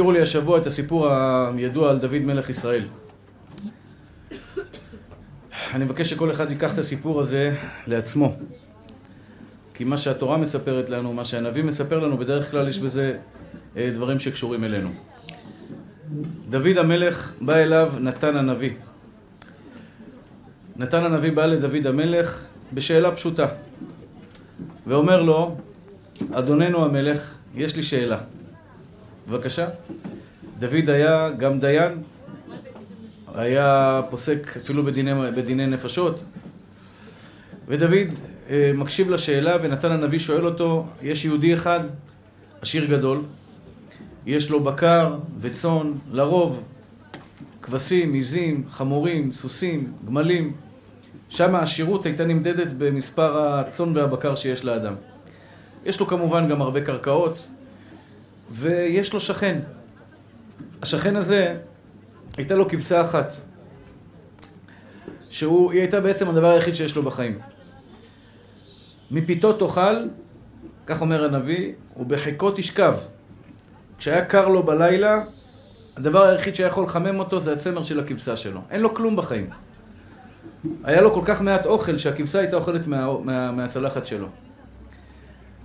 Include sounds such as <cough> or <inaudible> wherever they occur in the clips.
הזכירו לי השבוע את הסיפור הידוע על דוד מלך ישראל. אני מבקש שכל אחד ייקח את הסיפור הזה לעצמו. כי מה שהתורה מספרת לנו, מה שהנביא מספר לנו, בדרך כלל יש בזה אה, דברים שקשורים אלינו. דוד המלך בא אליו נתן הנביא. נתן הנביא בא לדוד המלך בשאלה פשוטה, ואומר לו, אדוננו המלך, יש לי שאלה. בבקשה. דוד היה גם דיין, היה פוסק אפילו בדיני, בדיני נפשות, ודוד אה, מקשיב לשאלה, ונתן הנביא שואל אותו, יש יהודי אחד, עשיר גדול, יש לו בקר וצאן, לרוב כבשים, עיזים, חמורים, סוסים, גמלים. שם העשירות הייתה נמדדת במספר הצאן והבקר שיש לאדם. יש לו כמובן גם הרבה קרקעות, ויש לו שכן. השכן הזה, הייתה לו כבשה אחת, שהיא הייתה בעצם הדבר היחיד שיש לו בחיים. מפיתו תאכל, כך אומר הנביא, ובחיקו תשכב. כשהיה קר לו בלילה, הדבר היחיד שהיה יכול לחמם אותו זה הצמר של הכבשה שלו. אין לו כלום בחיים. היה לו כל כך מעט אוכל שהכבשה הייתה אוכלת מה, מה, מהצלחת שלו.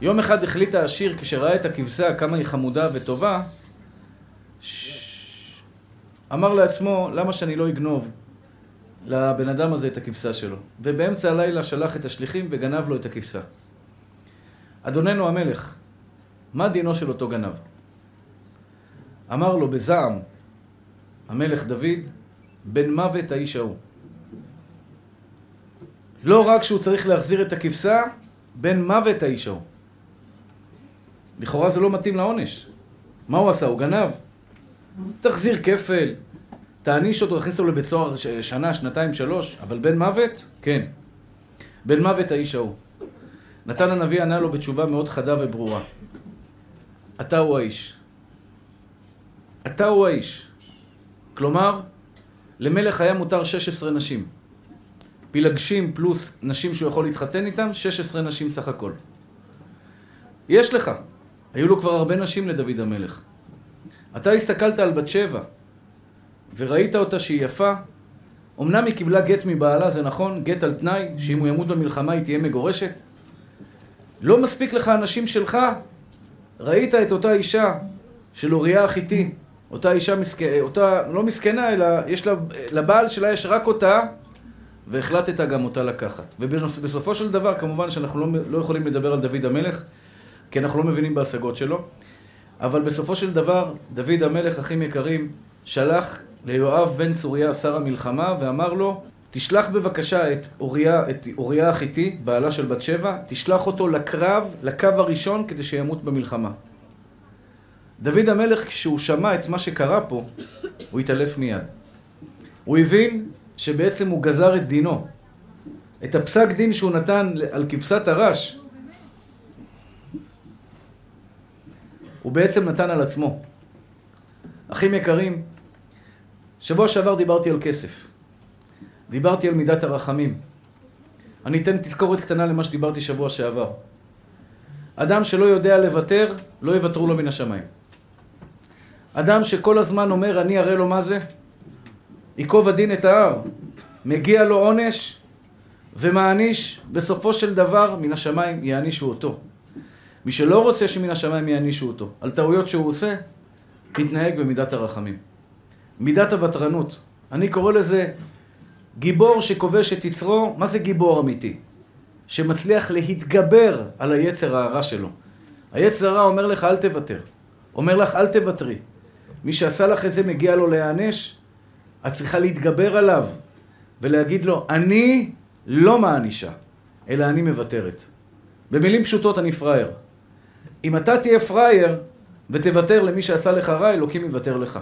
יום אחד החליט העשיר, כשראה את הכבשה, כמה היא חמודה וטובה. אמר לעצמו, למה שאני לא אגנוב לבן אדם הזה את הכבשה שלו? ובאמצע הלילה שלח את השליחים וגנב לו את הכבשה. אדוננו המלך, מה דינו של אותו גנב? אמר לו בזעם המלך דוד, בן מוות האיש ההוא. לא רק שהוא צריך להחזיר את הכבשה, בן מוות האיש ההוא. לכאורה זה לא מתאים לעונש. מה הוא עשה? הוא גנב. תחזיר כפל, תעניש אותו, תכניס אותו לבית סוהר שנה, שנתיים, שלוש, אבל בן מוות? כן. בן מוות האיש ההוא. נתן הנביא ענה לו בתשובה מאוד חדה וברורה. אתה הוא האיש. אתה הוא האיש. כלומר, למלך היה מותר 16 נשים. פילגשים פלוס נשים שהוא יכול להתחתן איתם, 16 נשים סך הכל. יש לך. היו לו כבר הרבה נשים לדוד המלך. אתה הסתכלת על בת שבע, וראית אותה שהיא יפה. אמנם היא קיבלה גט מבעלה, זה נכון, גט על תנאי, שאם הוא ימות במלחמה היא תהיה מגורשת. לא מספיק לך הנשים שלך? ראית את אותה אישה של אוריה החיתי, אותה אישה מסכנה, אותה לא מסכנה, אלא יש לה, לבעל שלה יש רק אותה, והחלטת גם אותה לקחת. ובסופו של דבר, כמובן שאנחנו לא, לא יכולים לדבר על דוד המלך, כי אנחנו לא מבינים בהשגות שלו, אבל בסופו של דבר, דוד המלך, אחים יקרים, שלח ליואב בן צוריה, שר המלחמה, ואמר לו, תשלח בבקשה את אוריה, את אוריה החיתי, בעלה של בת שבע, תשלח אותו לקרב, לקו הראשון, כדי שימות במלחמה. דוד המלך, כשהוא שמע את מה שקרה פה, הוא התעלף מיד. הוא הבין שבעצם הוא גזר את דינו. את הפסק דין שהוא נתן על כבשת הרש, הוא בעצם נתן על עצמו. אחים יקרים, שבוע שעבר דיברתי על כסף. דיברתי על מידת הרחמים. אני אתן תזכורת קטנה למה שדיברתי שבוע שעבר. אדם שלא יודע לוותר, לא יוותרו לו מן השמיים. אדם שכל הזמן אומר, אני אראה לו מה זה, ייקוב הדין את ההר. מגיע לו עונש ומעניש, בסופו של דבר, מן השמיים יענישו אותו. מי שלא רוצה שמן השמיים יענישו אותו על טעויות שהוא עושה, תתנהג במידת הרחמים. מידת הוותרנות. אני קורא לזה גיבור שכובש את יצרו, מה זה גיבור אמיתי? שמצליח להתגבר על היצר הרע שלו. היצר הרע אומר לך אל תוותר. אומר לך אל תוותרי. מי שעשה לך את זה מגיע לו להיענש, את צריכה להתגבר עליו ולהגיד לו, אני לא מענישה, אלא אני מוותרת. במילים פשוטות אני פראייר. אם אתה תהיה פראייר ותוותר למי שעשה לך רע, אלוקים יוותר לך.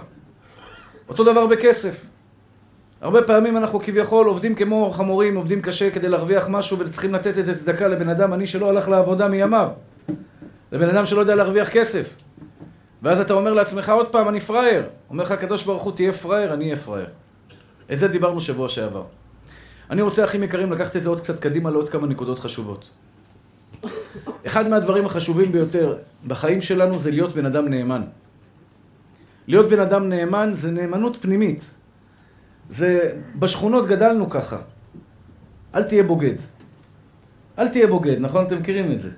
אותו דבר בכסף. הרבה פעמים אנחנו כביכול עובדים כמו חמורים, עובדים קשה כדי להרוויח משהו וצריכים לתת איזה צדקה לבן אדם עני שלא הלך לעבודה מימיו. לבן אדם שלא יודע להרוויח כסף. ואז אתה אומר לעצמך עוד פעם, אני פראייר. אומר לך הקדוש ברוך הוא, תהיה פראייר, אני אהיה פראייר. את זה דיברנו שבוע שעבר. אני רוצה, אחים יקרים, לקחת את זה עוד קצת קדימה לעוד כמה נקודות חשובות. אחד מהדברים החשובים ביותר בחיים שלנו זה להיות בן אדם נאמן. להיות בן אדם נאמן זה נאמנות פנימית. זה, בשכונות גדלנו ככה. אל תהיה בוגד. אל תהיה בוגד, נכון? אתם מכירים את זה.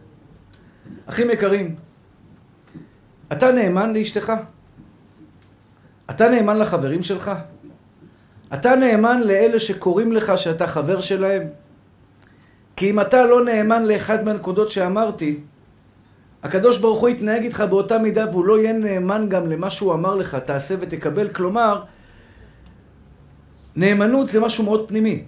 אחים יקרים, אתה נאמן לאשתך? אתה נאמן לחברים שלך? אתה נאמן לאלה שקוראים לך שאתה חבר שלהם? כי אם אתה לא נאמן לאחד מהנקודות שאמרתי, הקדוש ברוך הוא יתנהג איתך באותה מידה והוא לא יהיה נאמן גם למה שהוא אמר לך, תעשה ותקבל. כלומר, נאמנות זה משהו מאוד פנימי.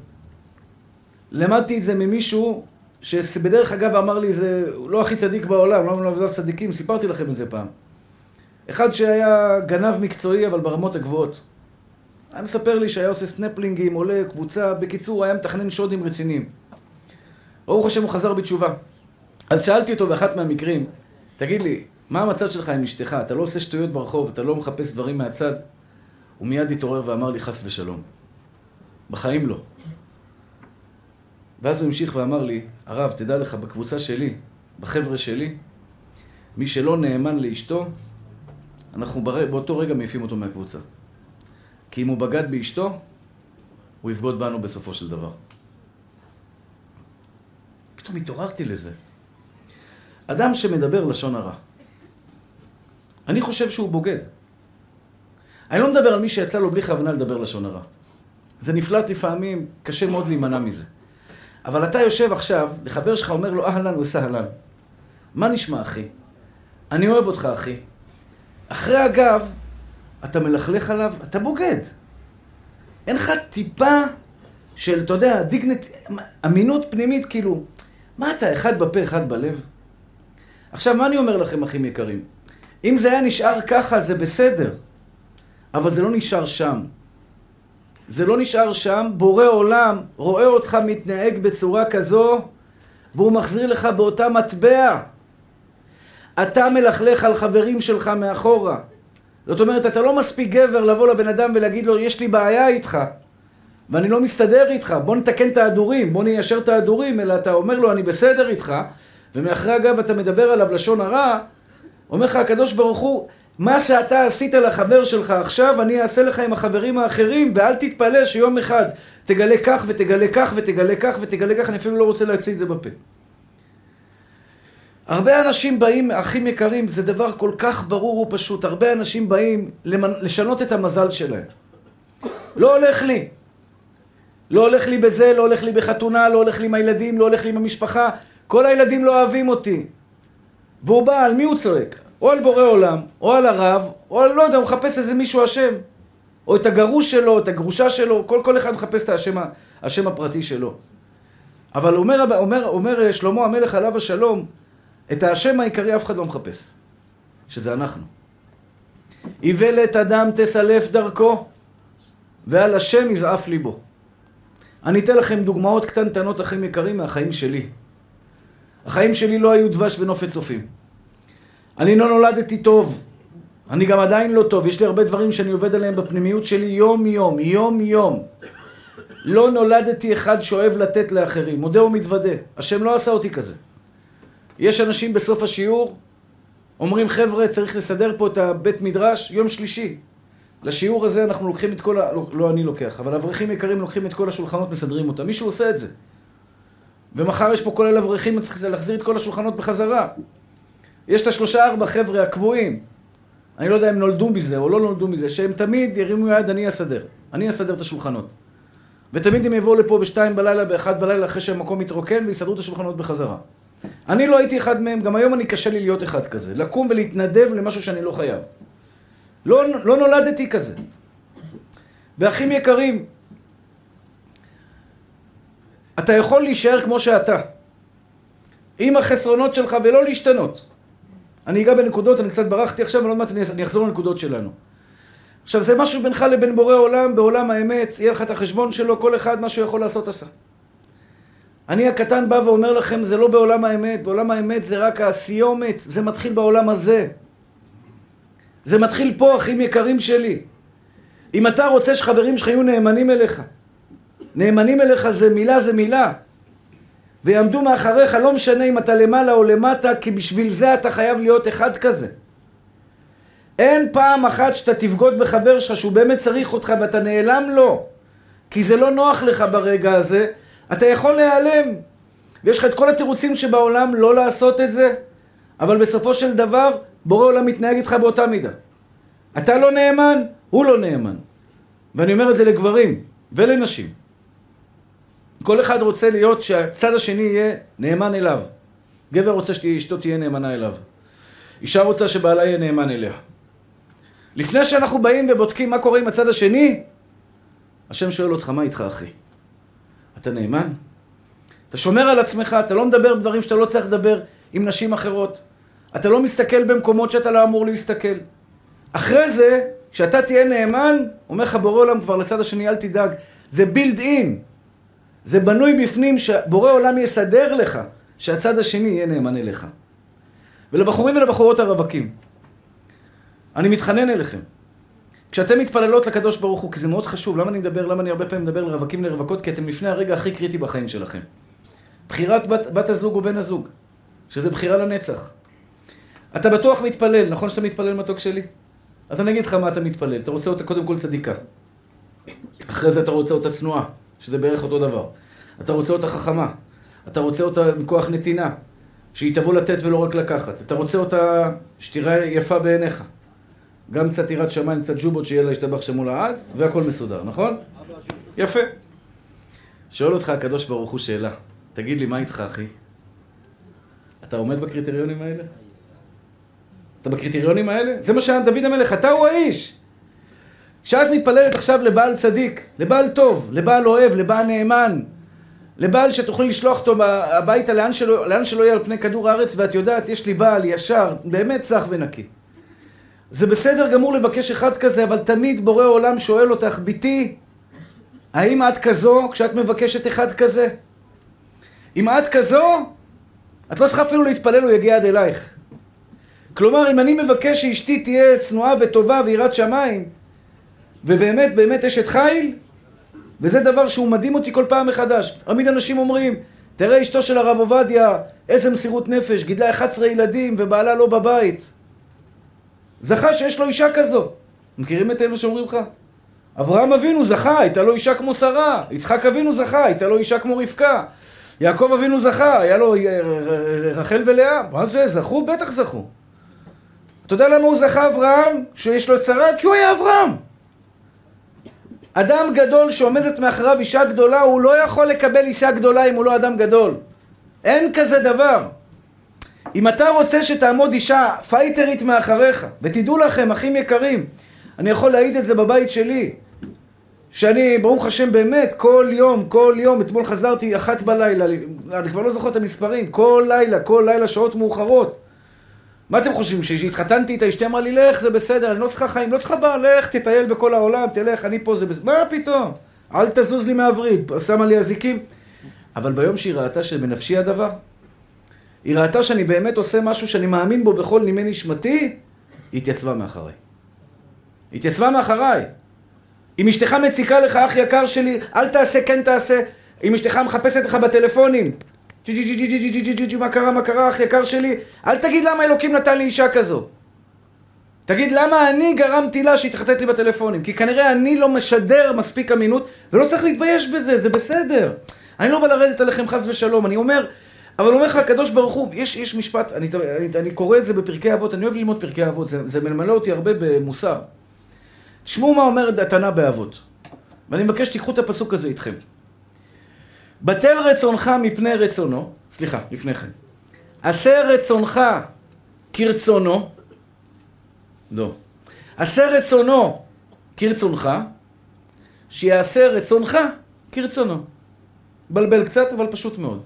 למדתי את זה ממישהו שבדרך אגב אמר לי, זה לא הכי צדיק בעולם, לא מעבודת צדיקים, סיפרתי לכם את זה פעם. אחד שהיה גנב מקצועי, אבל ברמות הגבוהות. היה מספר לי שהיה עושה סנפלינגים, עולה, קבוצה, בקיצור, היה מתכנן שודים רציניים. ברוך השם הוא חזר בתשובה. אז שאלתי אותו באחת מהמקרים, תגיד לי, מה המצב שלך עם אשתך? אתה לא עושה שטויות ברחוב, אתה לא מחפש דברים מהצד? הוא מיד התעורר ואמר לי חס ושלום. בחיים לא. ואז הוא המשיך ואמר לי, הרב, תדע לך, בקבוצה שלי, בחבר'ה שלי, מי שלא נאמן לאשתו, אנחנו באותו רגע מעיפים אותו מהקבוצה. כי אם הוא בגד באשתו, הוא יבגוד בנו בסופו של דבר. פתאום התעוררתי לזה. אדם שמדבר לשון הרע, אני חושב שהוא בוגד. אני לא מדבר על מי שיצא לו בלי כוונה לדבר לשון הרע. זה נפלט לפעמים, קשה מאוד להימנע מזה. אבל אתה יושב עכשיו, לחבר שלך אומר לו אהלן וסהלן. מה נשמע אחי? אני אוהב אותך אחי. אחרי הגב, אתה מלכלך עליו, אתה בוגד. אין לך טיפה של, אתה יודע, דיגנט, אמינות פנימית, כאילו, מה אתה, אחד בפה, אחד בלב? עכשיו, מה אני אומר לכם, אחים יקרים? אם זה היה נשאר ככה, זה בסדר. אבל זה לא נשאר שם. זה לא נשאר שם, בורא עולם רואה אותך מתנהג בצורה כזו, והוא מחזיר לך באותה מטבע. אתה מלכלך על חברים שלך מאחורה. זאת אומרת, אתה לא מספיק גבר לבוא לבן אדם ולהגיד לו, יש לי בעיה איתך, ואני לא מסתדר איתך, בוא נתקן את ההדורים, בוא ניישר את ההדורים, אלא אתה אומר לו, אני בסדר איתך, ומאחרי הגב אתה מדבר עליו לשון הרע, אומר לך הקדוש ברוך הוא, מה שאתה עשית לחבר שלך עכשיו, אני אעשה לך עם החברים האחרים, ואל תתפלא שיום אחד תגלה כך ותגלה כך ותגלה כך ותגלה כך, אני אפילו לא רוצה להוציא את זה בפה. הרבה אנשים באים, אחים יקרים, זה דבר כל כך ברור ופשוט, הרבה אנשים באים למנ... לשנות את המזל שלהם. לא הולך לי. לא הולך לי בזה, לא הולך לי בחתונה, לא הולך לי עם הילדים, לא הולך לי עם המשפחה. כל הילדים לא אוהבים אותי. והוא בא, על מי הוא צועק? או על בורא עולם, או על הרב, או על, לא יודע, הוא מחפש איזה מישהו אשם. או את הגרוש שלו, את הגרושה שלו, כל, כל אחד מחפש את השם, השם הפרטי שלו. אבל אומר, אומר, אומר שלמה המלך עליו השלום, את השם העיקרי אף אחד לא מחפש, שזה אנחנו. איוולת אדם תסלף דרכו, ועל השם יזעף ליבו. אני אתן לכם דוגמאות קטנטנות, אחים יקרים, מהחיים שלי. החיים שלי לא היו דבש ונופת צופים. אני לא נולדתי טוב. אני גם עדיין לא טוב. יש לי הרבה דברים שאני עובד עליהם בפנימיות שלי יום-יום, יום-יום. לא נולדתי אחד שאוהב לתת לאחרים. מודה ומתוודה. השם לא עשה אותי כזה. יש אנשים בסוף השיעור, אומרים, חבר'ה, צריך לסדר פה את הבית מדרש, יום שלישי. לשיעור הזה אנחנו לוקחים את כל ה... לא, לא אני לוקח, אבל אברכים יקרים לוקחים את כל השולחנות, מסדרים אותם. מישהו עושה את זה. ומחר יש פה כולל אברכים, צריך להחזיר את כל השולחנות בחזרה. יש את השלושה ארבע חבר'ה הקבועים, אני לא יודע אם נולדו מזה או לא נולדו מזה, שהם תמיד ירימו יד, אני אסדר. אני אסדר את השולחנות. ותמיד הם יבואו לפה בשתיים בלילה, באחד בלילה, אחרי שהמקום יתרוקן, ויסדרו את השולחנות בחזרה. אני לא הייתי אחד מהם, גם היום אני קשה לי להיות אחד כזה. לקום ולהתנדב למשהו שאני לא חייב. לא, לא נולדתי כזה. ואחים יקרים, אתה יכול להישאר כמו שאתה, עם החסרונות שלך ולא להשתנות. אני אגע בנקודות, אני קצת ברחתי עכשיו, אבל עוד מעט אני אחזור לנקודות שלנו. עכשיו, זה משהו בינך לבין בורא עולם, בעולם האמת, יהיה לך את החשבון שלו, כל אחד מה שהוא יכול לעשות עשה. אני הקטן בא ואומר לכם, זה לא בעולם האמת, בעולם האמת זה רק הסיומת, זה מתחיל בעולם הזה. זה מתחיל פה, אחים יקרים שלי. אם אתה רוצה שחברים שלך יהיו נאמנים אליך, נאמנים אליך זה מילה זה מילה. ויעמדו מאחריך, לא משנה אם אתה למעלה או למטה, כי בשביל זה אתה חייב להיות אחד כזה. אין פעם אחת שאתה תבגוד בחבר שלך שהוא באמת צריך אותך ואתה נעלם לו, כי זה לא נוח לך ברגע הזה, אתה יכול להיעלם. ויש לך את כל התירוצים שבעולם לא לעשות את זה, אבל בסופו של דבר, בורא עולם מתנהג איתך באותה מידה. אתה לא נאמן, הוא לא נאמן. ואני אומר את זה לגברים ולנשים. כל אחד רוצה להיות שהצד השני יהיה נאמן אליו. גבר רוצה שאשתו תהיה נאמנה אליו. אישה רוצה שבעלה יהיה נאמן אליה. לפני שאנחנו באים ובודקים מה קורה עם הצד השני, השם שואל אותך, מה איתך אחי? אתה נאמן? אתה שומר על עצמך, אתה לא מדבר דברים שאתה לא צריך לדבר עם נשים אחרות. אתה לא מסתכל במקומות שאתה לא אמור להסתכל. אחרי זה, כשאתה תהיה נאמן, אומר לך בורא עולם כבר לצד השני, אל תדאג. זה בילד אין. זה בנוי בפנים שבורא עולם יסדר לך שהצד השני יהיה נאמן אליך. ולבחורים ולבחורות הרווקים, אני מתחנן אליכם. כשאתם מתפללות לקדוש ברוך הוא, כי זה מאוד חשוב, למה אני מדבר, למה אני הרבה פעמים מדבר לרווקים ולרווקות? כי אתם לפני הרגע הכי קריטי בחיים שלכם. בחירת בת, בת הזוג או בן הזוג, שזה בחירה לנצח. אתה בטוח מתפלל, נכון שאתה מתפלל מתוק שלי? אז אני אגיד לך מה אתה מתפלל. אתה רוצה אותה קודם כל צדיקה. אחרי זה אתה רוצה אותה צנועה, שזה בערך אותו דבר. אתה רוצה אותה חכמה. אתה רוצה אותה מכוח נתינה, שהיא תבוא לתת ולא רק לקחת. אתה רוצה אותה שתראה יפה בעיניך. גם קצת יראת שמיים, קצת ג'ובות, שיהיה לה להשתבח שם מול העד, והכל מסודר, נכון? יפה. שואל אותך הקדוש ברוך הוא שאלה, תגיד לי, מה איתך, אחי? אתה עומד בקריטריונים האלה? אתה בקריטריונים האלה? זה מה שהיה דוד המלך, אתה הוא האיש. כשאת מתפללת עכשיו לבעל צדיק, לבעל טוב, לבעל אוהב, לבעל נאמן, לבעל שתוכלי לשלוח אותו הביתה לאן שלא, לאן שלא יהיה על פני כדור הארץ, ואת יודעת, יש לי בעל ישר, באמת צח ונקי. זה בסדר גמור לבקש אחד כזה, אבל תמיד בורא עולם שואל אותך, בתי, האם את כזו כשאת מבקשת אחד כזה? אם את כזו, את לא צריכה אפילו להתפלל, הוא יגיע עד אלייך. כלומר, אם אני מבקש שאשתי תהיה צנועה וטובה ויראת שמיים, ובאמת, באמת אשת חיל, וזה דבר שהוא מדהים אותי כל פעם מחדש. תמיד אנשים אומרים, תראה אשתו של הרב עובדיה, איזה מסירות נפש, גידלה 11 ילדים ובעלה לא בבית. זכה שיש לו אישה כזו. מכירים את אלו שאומרים לך? אברהם אבינו זכה, הייתה לו אישה כמו שרה. יצחק אבינו זכה, הייתה לו אישה כמו רבקה. יעקב אבינו זכה, היה לו אה, רחל ולאה. מה זה? זכו? בטח זכו. אתה יודע למה הוא זכה אברהם? שיש לו את שרה? כי הוא היה אברהם. אדם גדול שעומדת מאחריו אישה גדולה, הוא לא יכול לקבל אישה גדולה אם הוא לא אדם גדול. אין כזה דבר. אם אתה רוצה שתעמוד אישה פייטרית מאחריך, ותדעו לכם, אחים יקרים, אני יכול להעיד את זה בבית שלי, שאני, ברוך השם, באמת, כל יום, כל יום, אתמול חזרתי אחת בלילה, אני כבר לא זוכר את המספרים, כל לילה, כל לילה, שעות מאוחרות. מה אתם חושבים? כשהתחתנתי איתה, אשתי אמרה לי, לך, זה בסדר, אני לא צריכה חיים, לא צריכה בעל, לך, תטייל בכל העולם, תלך, אני פה, זה בסדר. מה פתאום? אל תזוז לי מהווריד, שמה לי אזיקים. אבל ביום שהיא ראתה שבנפשי הדבר, היא ראתה שאני באמת עושה משהו שאני מאמין בו בכל נימי נשמתי, היא התייצבה מאחריי. היא התייצבה מאחריי. אם אשתך מציקה לך, אח יקר שלי, אל תעשה, כן תעשה. אם אשתך מחפשת לך בטלפונים, מה קרה, מה קרה, אח יקר שלי? אל תגיד למה אלוקים נתן לי אישה כזו. תגיד למה אני גרמתי לה שהיא תחטט לי בטלפונים. כי כנראה אני לא משדר מספיק אמינות, ולא צריך להתבייש בזה, זה בסדר. אני לא בא לרדת עליכם חס ושלום, אני אומר, אבל אומר לך הקדוש ברוך הוא, יש, יש משפט, אני, אני, אני קורא את זה בפרקי אבות, אני אוהב ללמוד פרקי אבות, זה, זה ממלא אותי הרבה במוסר. תשמעו מה אומרת התנא באבות. ואני מבקש שתיקחו את הפסוק הזה איתכם. בטל רצונך מפני רצונו, סליחה, לפני כן. עשה רצונך כרצונו, לא. עשה רצונו כרצונך, שיעשה רצונך כרצונו. בלבל קצת, אבל פשוט מאוד.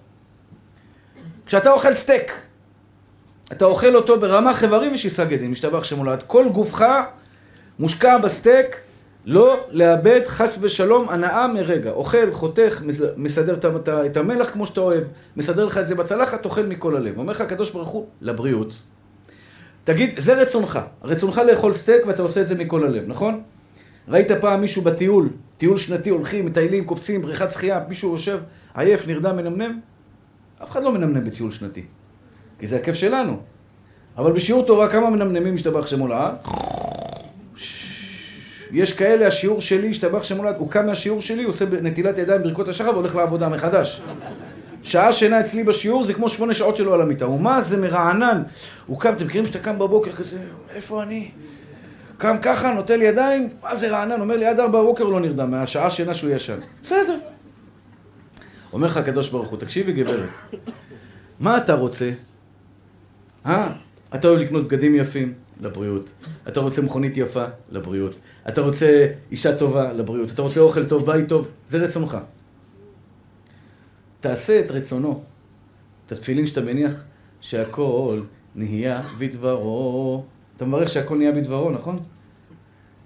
כשאתה אוכל סטייק, אתה אוכל אותו ברמ"ח איברים ושס"ה גידים, ישתבח שמו לעד. כל גופך מושקע בסטייק, לא לאבד חס ושלום הנאה מרגע. אוכל, חותך, מסדר את המלח כמו שאתה אוהב, מסדר לך את זה בצלחת, אוכל מכל הלב. אומר לך הקדוש ברוך הוא, לבריאות. תגיד, זה רצונך. רצונך לאכול סטייק ואתה עושה את זה מכל הלב, נכון? ראית פעם מישהו בטיול, טיול שנתי, הולכים, מטיילים, קופצים, בריכת שחייה, מישהו יושב עייף, נרדם, מנמנם? אף אחד לא מנמנם בטיול שנתי, כי זה הכיף שלנו. אבל בשיעור תורה כמה מנמנמים משתבח שמו לעד? יש כאלה, השיעור שלי, השתבח שמולד, הוא קם מהשיעור שלי, עושה נטילת ידיים ברכות השחר והולך לעבודה מחדש. שעה שינה אצלי בשיעור זה כמו שמונה שעות שלו על המיטה. הוא מה זה מרענן. הוא קם, אתם מכירים שאתה קם בבוקר כזה, איפה אני? קם ככה, נוטל ידיים, מה זה רענן? אומר לי, עד ארבע בבוקר הוא לא נרדם, מהשעה שינה שהוא ישן. בסדר. אומר לך הקדוש ברוך הוא, תקשיבי גברת, מה אתה רוצה? אה? אתה אוהב לקנות בגדים יפים? לבריאות. אתה רוצה מכונית יפה? לבריאות. אתה רוצה אישה טובה? לבריאות. אתה רוצה אוכל טוב, בית טוב? זה רצונך. תעשה את רצונו. את התפילין שאתה מניח, שהכל נהיה בדברו. אתה מברך שהכל נהיה בדברו, נכון?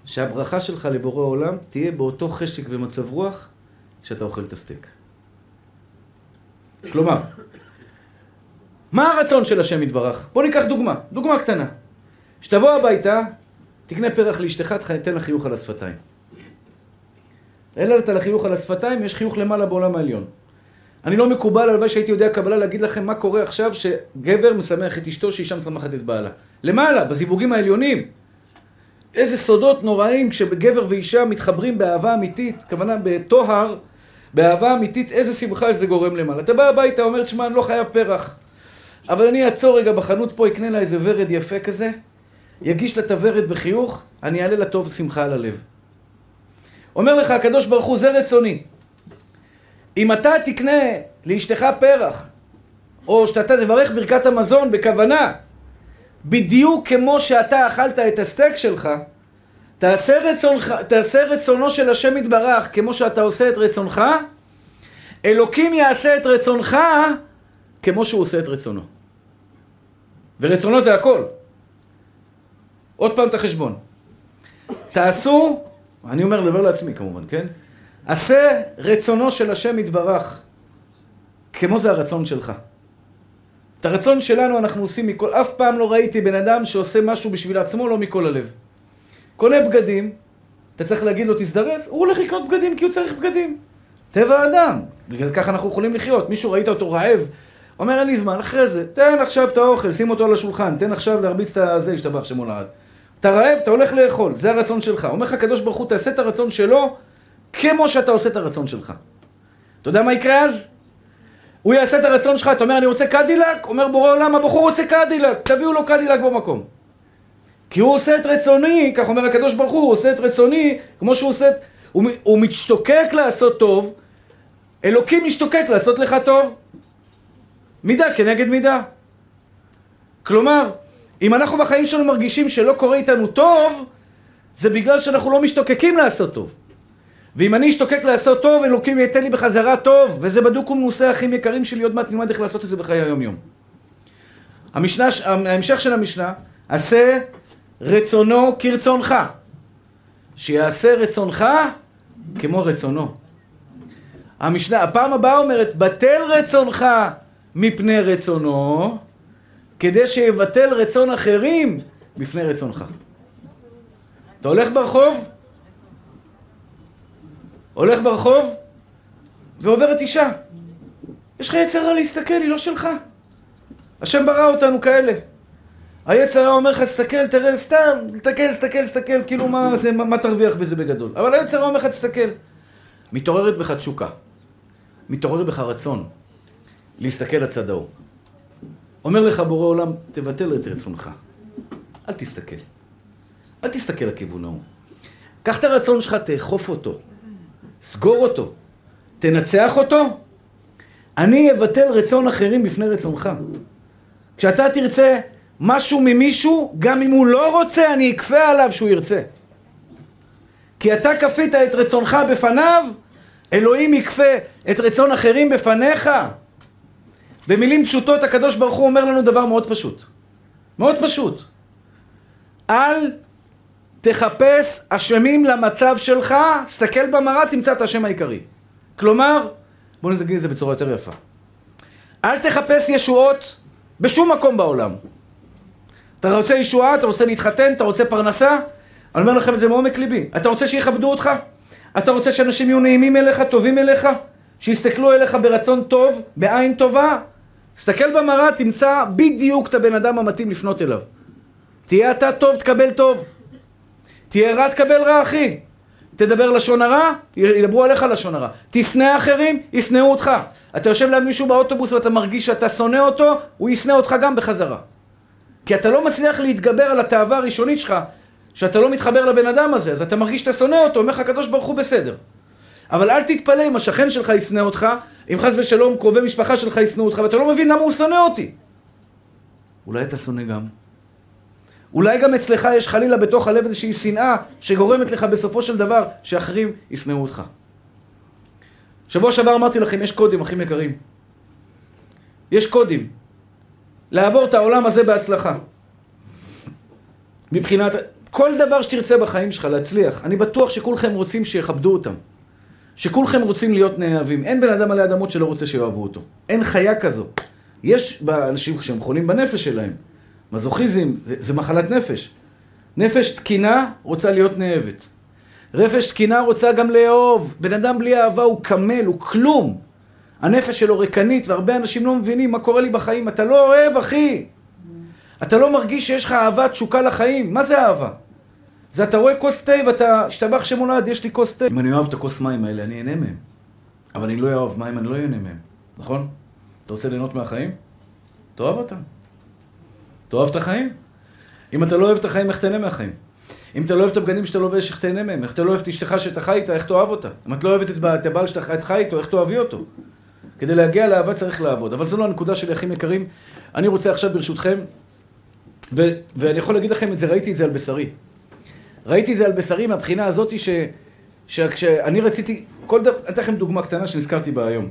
שהברכה שלך לבורא עולם תהיה באותו חשק ומצב רוח שאתה אוכל את הסטייק. כלומר, מה הרצון של השם יתברך? בוא ניקח דוגמה, דוגמה קטנה. כשתבוא הביתה, תקנה פרח לאשתך, תן לה חיוך על השפתיים. אין לה חיוך על השפתיים, יש חיוך למעלה בעולם העליון. אני לא מקובל, הלוואי שהייתי יודע קבלה להגיד לכם מה קורה עכשיו שגבר משמח את אשתו, שאישה משמחת את בעלה. למעלה, בזיווגים העליונים. איזה סודות נוראים כשגבר ואישה מתחברים באהבה אמיתית, כוונה בטוהר, באהבה אמיתית, איזה שמחה זה גורם למעלה. אתה בא הביתה, אומר, תשמע, אני לא חייב פרח. אבל אני אעצור רגע בחנות פה, אקנה לה איזה ורד יפה כזה, יגיש הוורד בחיוך, אני אעלה לה טוב שמחה על הלב. אומר לך הקדוש ברוך הוא, זה רצוני. אם אתה תקנה לאשתך פרח, או שאתה תברך ברכת המזון בכוונה, בדיוק כמו שאתה אכלת את הסטייק שלך, תעשה, רצונך, תעשה רצונו של השם יתברך כמו שאתה עושה את רצונך, אלוקים יעשה את רצונך כמו שהוא עושה את רצונו. ורצונו זה הכל. עוד פעם את החשבון. תעשו, אני אומר, לדבר לעצמי כמובן, כן? עשה רצונו של השם יתברך, כמו זה הרצון שלך. את הרצון שלנו אנחנו עושים מכל, אף פעם לא ראיתי בן אדם שעושה משהו בשביל עצמו, לא מכל הלב. קונה בגדים, אתה צריך להגיד לו תזדרז, הוא הולך לקנות בגדים כי הוא צריך בגדים. טבע האדם, בגלל זה ככה אנחנו יכולים לחיות. מישהו ראית אותו רעב, אומר אין לי זמן, אחרי זה, תן עכשיו את האוכל, שים אותו על השולחן, תן עכשיו להרביץ את הזה, ישתבח שמו לעד. אתה רעב, אתה הולך לאכול, זה הרצון שלך. אומר לך הקדוש ברוך הוא, תעשה את הרצון שלו כמו שאתה עושה את הרצון שלך. אתה יודע מה יקרה אז? הוא יעשה את הרצון שלך, אתה אומר אני רוצה קדילק? אומר בורא עולם, הבחור רוצה קדילק, תביאו לו קדילק במקום. כי הוא עושה את רצוני, כך אומר הקדוש ברוך הוא, הוא עושה את רצוני כמו שהוא עושה את... הוא, הוא משתוקק לעשות טוב, אלוקים משתוקק לעשות לך טוב. מידה כנגד מידה. כלומר, אם אנחנו בחיים שלנו מרגישים שלא קורה איתנו טוב, זה בגלל שאנחנו לא משתוקקים לעשות טוב. ואם אני אשתוקק לעשות טוב, אלוקים ייתן לי בחזרה טוב, וזה בדוק ומנוסה האחים יקרים שלי, עוד מעט נלמד איך לעשות את זה בחיי היום-יום. המשנה, ההמשך של המשנה, עשה רצונו כרצונך. שיעשה רצונך כמו רצונו. המשנה, הפעם הבאה אומרת, בטל רצונך מפני רצונו, כדי שיבטל רצון אחרים בפני רצונך. אתה הולך ברחוב, הולך ברחוב ועוברת אישה. יש לך יצר רע להסתכל, היא לא שלך. השם ברא אותנו כאלה. היצר רע אומר לך, תסתכל, תראה, סתם, תסתכל, תסתכל, תסתכל, כאילו מה, מה, מה תרוויח בזה בגדול. אבל היצר רע אומר לך, תסתכל. מתעוררת בך תשוקה. מתעורר בך רצון להסתכל לצד ההוא. אומר לך בורא עולם, תבטל את רצונך. אל תסתכל. אל תסתכל לכיוון ההוא. קח את הרצון שלך, תאכוף אותו. סגור אותו. תנצח אותו. אני אבטל רצון אחרים בפני רצונך. כשאתה תרצה משהו ממישהו, גם אם הוא לא רוצה, אני אכפה עליו שהוא ירצה. כי אתה כפית את רצונך בפניו, אלוהים יכפה את רצון אחרים בפניך. במילים פשוטות הקדוש ברוך הוא אומר לנו דבר מאוד פשוט. מאוד פשוט. אל תחפש אשמים למצב שלך, תסתכל במראה, תמצא את האשם העיקרי. כלומר, בואו נגיד את זה בצורה יותר יפה. אל תחפש ישועות בשום מקום בעולם. אתה רוצה ישועה, אתה רוצה להתחתן, אתה רוצה פרנסה, אני אומר לכם את זה מעומק ליבי. אתה רוצה שיכבדו אותך? אתה רוצה שאנשים יהיו נעימים אליך, טובים אליך? שיסתכלו אליך ברצון טוב, בעין טובה? תסתכל במראה, תמצא בדיוק את הבן אדם המתאים לפנות אליו. תהיה אתה טוב, תקבל טוב. תהיה רע, תקבל רע, אחי. תדבר לשון הרע, ידברו עליך לשון הרע. תשנא אחרים, ישנאו אותך. אתה יושב ליד מישהו באוטובוס ואתה מרגיש שאתה שונא אותו, הוא ישנא אותך גם בחזרה. כי אתה לא מצליח להתגבר על התאווה הראשונית שלך, שאתה לא מתחבר לבן אדם הזה, אז אתה מרגיש שאתה שונא אותו, אומר לך הקדוש ברוך הוא בסדר. אבל אל תתפלא אם השכן שלך ישנא אותך, אם חס ושלום קרובי משפחה שלך ישנאו אותך, ואתה לא מבין למה הוא שונא אותי. אולי אתה שונא גם. אולי גם אצלך יש חלילה בתוך הלב איזושהי שנאה שגורמת לך בסופו של דבר שאחרים ישנאו אותך. שבוע שעבר אמרתי לכם, יש קודים, אחים יקרים. יש קודים. לעבור את העולם הזה בהצלחה. מבחינת... כל דבר שתרצה בחיים שלך להצליח, אני בטוח שכולכם רוצים שיכבדו אותם. שכולכם רוצים להיות נאהבים. אין בן אדם עלי אדמות שלא רוצה שיאהבו אותו. אין חיה כזו. יש אנשים שהם חולים בנפש שלהם. מזוכיזם זה, זה מחלת נפש. נפש תקינה רוצה להיות נאהבת. רפש תקינה רוצה גם לאהוב. בן אדם בלי אהבה הוא קמל, הוא כלום. הנפש שלו ריקנית, והרבה אנשים לא מבינים מה קורה לי בחיים. אתה לא אוהב, אחי. אתה לא מרגיש שיש לך אהבה תשוקה לחיים. מה זה אהבה? זה אתה רואה כוס תה ואתה, השתבח שמולד, יש לי כוס תה. אם אני אוהב את הכוס מים האלה, אני אהנה מהם. אבל אני לא אוהב מים, אני לא אהנה מהם. נכון? אתה רוצה ליהנות מהחיים? תאהב אותם. תאהב את החיים. אם אתה לא אוהב את החיים, איך תהנה מהחיים? אם אתה לא אוהב את הבגדים שאתה לובש, איך תהנה מהם? איך אתה לא אוהב את אשתך שאתה חי איתה, איך תאהב אותה? אם את לא אוהבת את הבעל שאתה חי איתו, איך תאהבי אותו? כדי להגיע לאהבה צריך לעבוד. אבל זו לא הנקודה שלי, אחים יקרים. אני רוצה עכשיו, ברשותכם, ו- ואני יכול להגיד לכם את זה, ראיתי את זה על בשרי. ראיתי את זה על בשרי מהבחינה הזאת שכשאני רציתי, כל דבר, אני אתן לכם דוגמה קטנה שנזכרתי בה היום.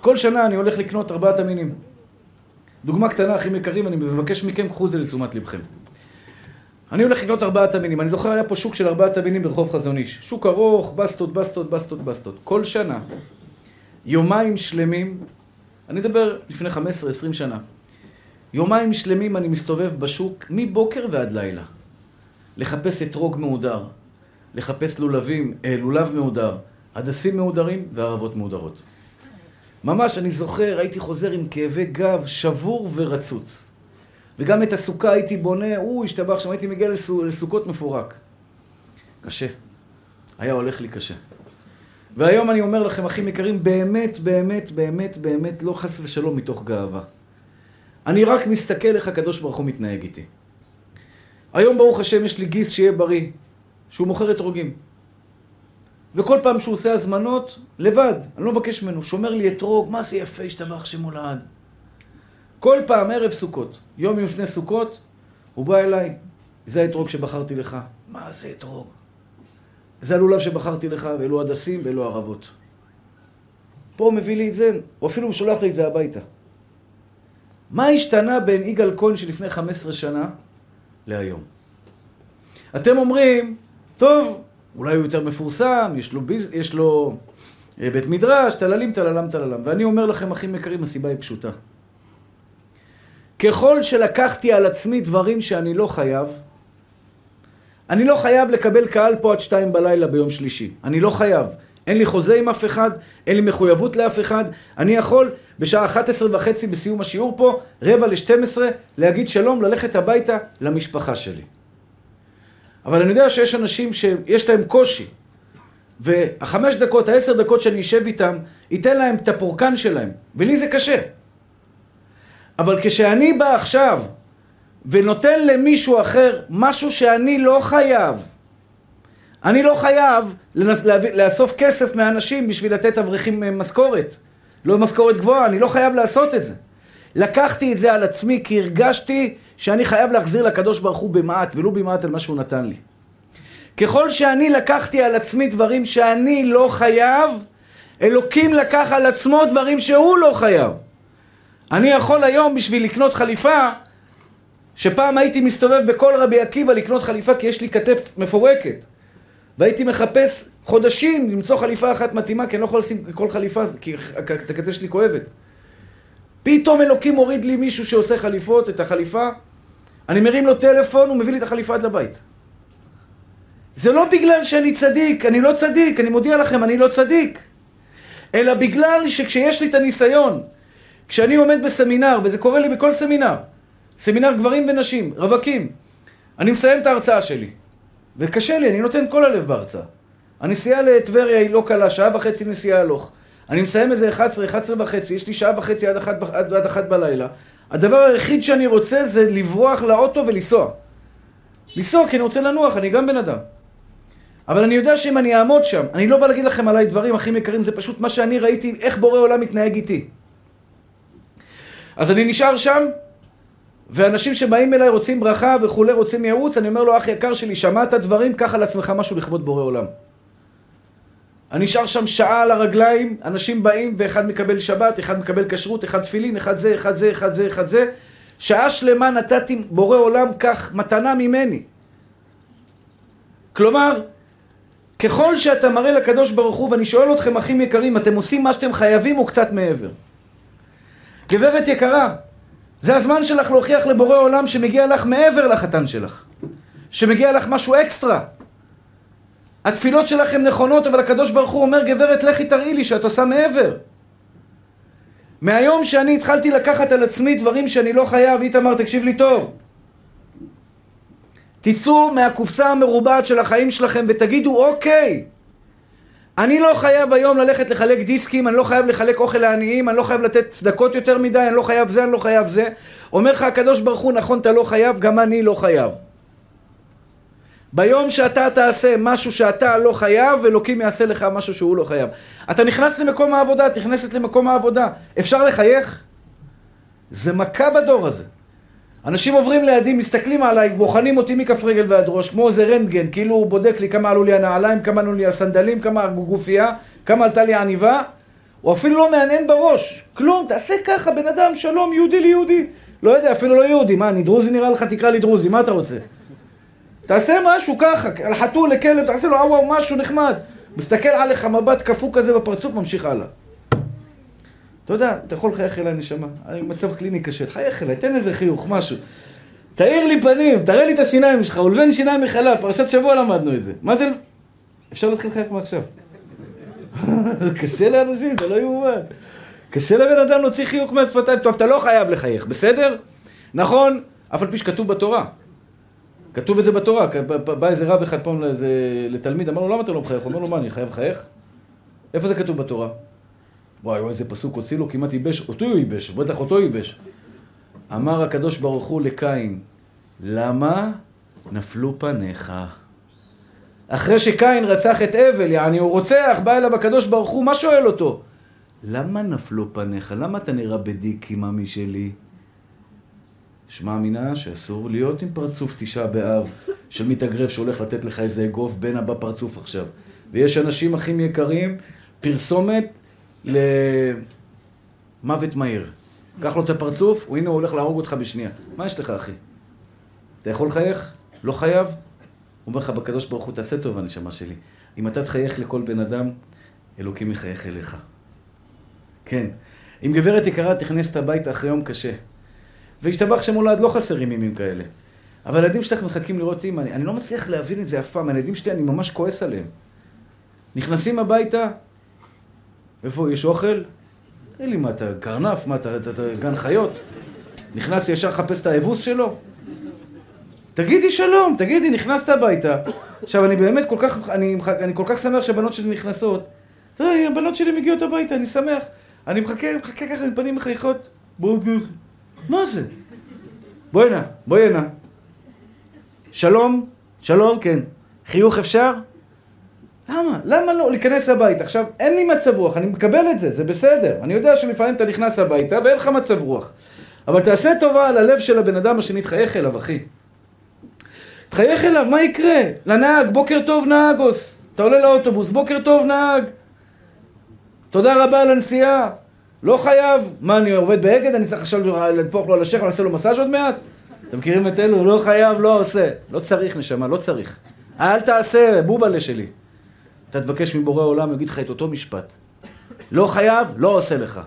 כל שנה אני הולך לקנות ארבעת המינים. דוגמה קטנה, אחים יקרים, אני מבקש מכם, קחו את זה לתשומת לבכם. אני הולך לקנות ארבעת המינים. אני זוכר, היה פה שוק של ארבעת המינים ברחוב חזון איש. שוק ארוך, בסטות, בסטות, בסטות, בסטות. כל שנה, יומיים שלמים, אני אדבר לפני 15-20 שנה, יומיים שלמים אני מסתובב בשוק מבוקר ועד לילה. לחפש אתרוג מהודר, לחפש לולבים, אה, לולב מהודר, הדסים מהודרים וערבות מהודרות. ממש, אני זוכר, הייתי חוזר עם כאבי גב שבור ורצוץ. וגם את הסוכה הייתי בונה, הוא השתבח שם, הייתי מגיע לסו, לסוכות מפורק. קשה. היה הולך לי קשה. והיום אני אומר לכם, אחים יקרים, באמת, באמת, באמת, באמת, לא חס ושלום מתוך גאווה. אני רק מסתכל איך הקדוש ברוך הוא מתנהג איתי. היום ברוך השם יש לי גיס שיהיה בריא, שהוא מוכר אתרוגים. וכל פעם שהוא עושה הזמנות, לבד, אני לא מבקש ממנו, שומר לי אתרוג, מה זה יפה, השתבח שמולד. כל פעם ערב סוכות, יום לפני סוכות, הוא בא אליי, זה האתרוג שבחרתי לך. מה זה אתרוג? זה הלולב שבחרתי לך, ואלו הדסים ואלו ערבות. פה הוא מביא לי את זה, או אפילו הוא שולח לי את זה הביתה. מה השתנה בין יגאל כהן שלפני 15 שנה להיום? אתם אומרים, טוב, אולי הוא יותר מפורסם, יש לו, ביז... יש לו אה, בית מדרש, טללים, טללם, טללם. ואני אומר לכם, אחים יקרים, הסיבה היא פשוטה. ככל שלקחתי על עצמי דברים שאני לא חייב, אני לא חייב לקבל קהל פה עד שתיים בלילה ביום שלישי. אני לא חייב. אין לי חוזה עם אף אחד, אין לי מחויבות לאף אחד. אני יכול בשעה 11 וחצי בסיום השיעור פה, רבע ל-12, להגיד שלום, ללכת הביתה למשפחה שלי. אבל אני יודע שיש אנשים שיש להם קושי. והחמש דקות, העשר דקות שאני אשב איתם, ייתן להם את הפורקן שלהם. ולי זה קשה. אבל כשאני בא עכשיו ונותן למישהו אחר משהו שאני לא חייב, אני לא חייב לנס, להביא, לאסוף כסף מאנשים בשביל לתת אברכים אה, משכורת. לא משכורת גבוהה, אני לא חייב לעשות את זה. לקחתי את זה על עצמי כי הרגשתי שאני חייב להחזיר לקדוש ברוך הוא במעט, ולו במעט על מה שהוא נתן לי. ככל שאני לקחתי על עצמי דברים שאני לא חייב, אלוקים לקח על עצמו דברים שהוא לא חייב. אני יכול היום בשביל לקנות חליפה, שפעם הייתי מסתובב בכל רבי עקיבא לקנות חליפה כי יש לי כתף מפורקת. והייתי מחפש חודשים למצוא חליפה אחת מתאימה, כי אני לא יכול לשים כל חליפה, כי הכתף שלי כואבת. פתאום אלוקים מוריד לי מישהו שעושה חליפות, את החליפה, אני מרים לו טלפון, הוא מביא לי את החליפה עד לבית. זה לא בגלל שאני צדיק, אני לא צדיק, אני מודיע לכם, אני לא צדיק. אלא בגלל שכשיש לי את הניסיון, כשאני עומד בסמינר, וזה קורה לי בכל סמינר, סמינר גברים ונשים, רווקים, אני מסיים את ההרצאה שלי. וקשה לי, אני נותן כל הלב בהרצאה. הנסיעה לטבריה היא לא קלה, שעה וחצי נסיעה הלוך. אני מסיים איזה 11, 11 וחצי, יש לי שעה וחצי עד אחת, עד, עד אחת בלילה. הדבר היחיד שאני רוצה זה לברוח לאוטו ולנסוע. לנסוע כי אני רוצה לנוח, אני גם בן אדם. אבל אני יודע שאם אני אעמוד שם, אני לא בא להגיד לכם עליי דברים הכי יקרים, זה פשוט מה שאני ראיתי, איך בורא עולם מתנהג איתי. אז אני נשאר שם, ואנשים שבאים אליי רוצים ברכה וכולי, רוצים ייעוץ, אני אומר לו, אח יקר שלי, שמעת דברים, קח על עצמך משהו לכבוד בורא עולם. אני נשאר שם שעה על הרגליים, אנשים באים ואחד מקבל שבת, אחד מקבל כשרות, אחד תפילין, אחד זה, אחד זה, אחד זה, אחד זה. שעה שלמה נתתי בורא עולם כך מתנה ממני. כלומר, ככל שאתה מראה לקדוש ברוך הוא, ואני שואל אתכם, אחים יקרים, אתם עושים מה שאתם חייבים או קצת מעבר? גברת יקרה, זה הזמן שלך להוכיח לבורא עולם שמגיע לך מעבר לחתן שלך. שמגיע לך משהו אקסטרה. התפילות שלך הן נכונות, אבל הקדוש ברוך הוא אומר, גברת, לכי תראי לי שאת עושה מעבר. מהיום שאני התחלתי לקחת על עצמי דברים שאני לא חייב, איתמר, תקשיב לי טוב. תצאו מהקופסה המרובעת של החיים שלכם ותגידו, אוקיי, אני לא חייב היום ללכת לחלק דיסקים, אני לא חייב לחלק אוכל לעניים, אני לא חייב לתת צדקות יותר מדי, אני לא חייב זה, אני לא חייב זה. אומר לך הקדוש ברוך הוא, נכון, אתה לא חייב, גם אני לא חייב. ביום שאתה תעשה משהו שאתה לא חייב, אלוקים יעשה לך משהו שהוא לא חייב. אתה נכנס למקום העבודה, את נכנסת למקום העבודה. אפשר לחייך? זה מכה בדור הזה. אנשים עוברים לידי, מסתכלים עליי, בוחנים אותי מכף רגל ועד ראש, כמו איזה רנטגן, כאילו הוא בודק לי כמה עלו לי הנעליים, כמה עלו לי הסנדלים, כמה גופייה, כמה עלתה לי העניבה. הוא אפילו לא מהנהן בראש. כלום, תעשה ככה, בן אדם, שלום, יהודי ליהודי. לא יודע, אפילו לא יהודי. מה, אני דרוזי נראה לך, תקרא לי דרוזי, מה אתה רוצה? תעשה משהו ככה, על חתול, לכלב, תעשה לו אוואו, משהו נחמד. מסתכל עליך מבט קפוא כזה בפרצוף, ממשיך הלאה. אתה יודע, אתה יכול לחייך אליי נשמה, אני במצב קליני קשה, תחייך אליי, תן איזה חיוך, משהו. תאיר לי פנים, תראה לי את השיניים שלך, ולבן שיניים מחלה, פרשת שבוע למדנו את זה. מה זה... אפשר להתחיל לחייך מעכשיו. <laughs> קשה לאנשים, זה לא יאומן. קשה לבן אדם להוציא חיוך מהשפתיים. טוב, אתה לא חייב לחייך, בסדר? נכון, אף על פי שכתוב בתורה. כתוב את זה בתורה, בא איזה רב אחד פעם לתלמיד, אמר לו, למה אתה לא מחייך? הוא אומר לו, מה, אני חייב לחייך? איפה זה כתוב בתורה? וואי, איזה פסוק הוציא לו, כמעט ייבש, אותו הוא ייבש, בטח אותו ייבש. אמר הקדוש ברוך הוא לקין, למה נפלו פניך? אחרי שקין רצח את אבל, יעני הוא רוצח, בא אליו הקדוש ברוך הוא, מה שואל אותו? למה נפלו פניך? למה אתה נראה בדיק עם אמי שלי? שמע אמינה שאסור להיות עם פרצוף תשעה באב של מתאגרף שהולך לתת לך איזה אגרוף בין הבא פרצוף עכשיו. ויש אנשים אחים יקרים, פרסומת למוות מהיר. קח לו את הפרצוף, הנה הוא הולך להרוג אותך בשנייה. מה יש לך, אחי? אתה יכול לחייך? לא חייב? הוא אומר לך בקדוש ברוך הוא, תעשה טוב, הנשמה שלי. אם אתה תחייך לכל בן אדם, אלוקים יחייך אליך. כן. אם גברת יקרה תכנס הביתה אחרי יום קשה, והשתבח שמולד, לא חסרים ימים כאלה. אבל הילדים שלך מחכים לראות אימא, אני, אני לא מצליח להבין את זה אף פעם, הילדים שלי, אני ממש כועס עליהם. נכנסים הביתה, איפה, יש אוכל? תגיד לי, מה, אתה קרנף? מה, אתה, אתה, אתה גן חיות? נכנס ישר לחפש את האבוס שלו? תגידי שלום, תגידי, נכנסת הביתה. עכשיו, אני באמת כל כך, אני, אני כל כך שמח שהבנות שלי נכנסות. אתה יודע, הבנות שלי מגיעות הביתה, אני שמח. אני מחכה, מחכה ככה עם פנים מחייכות. בואו. מה זה? בואי הנה, בואי הנה. שלום, שלום, כן. חיוך אפשר? למה? למה לא? להיכנס הביתה. עכשיו, אין לי מצב רוח, אני מקבל את זה, זה בסדר. אני יודע שלפעמים אתה נכנס הביתה ואין לך מצב רוח. אבל תעשה טובה על הלב של הבן אדם השני, תחייך אליו, אחי. תחייך אליו, מה יקרה? לנהג, בוקר טוב נהגוס. אתה עולה לאוטובוס, בוקר טוב נהג. תודה רבה על הנסיעה. לא חייב. מה, אני עובד באגד? אני צריך עכשיו לדפוק לו על השכם ולעשות לו מסאז' עוד מעט? אתם מכירים את אלו? לא חייב, לא עושה. לא צריך, נשמה, לא צריך. אל תעשה, בובלה שלי. אתה תבקש מבורא עולם, הוא יגיד לך את אותו משפט. לא חייב, לא עושה לך.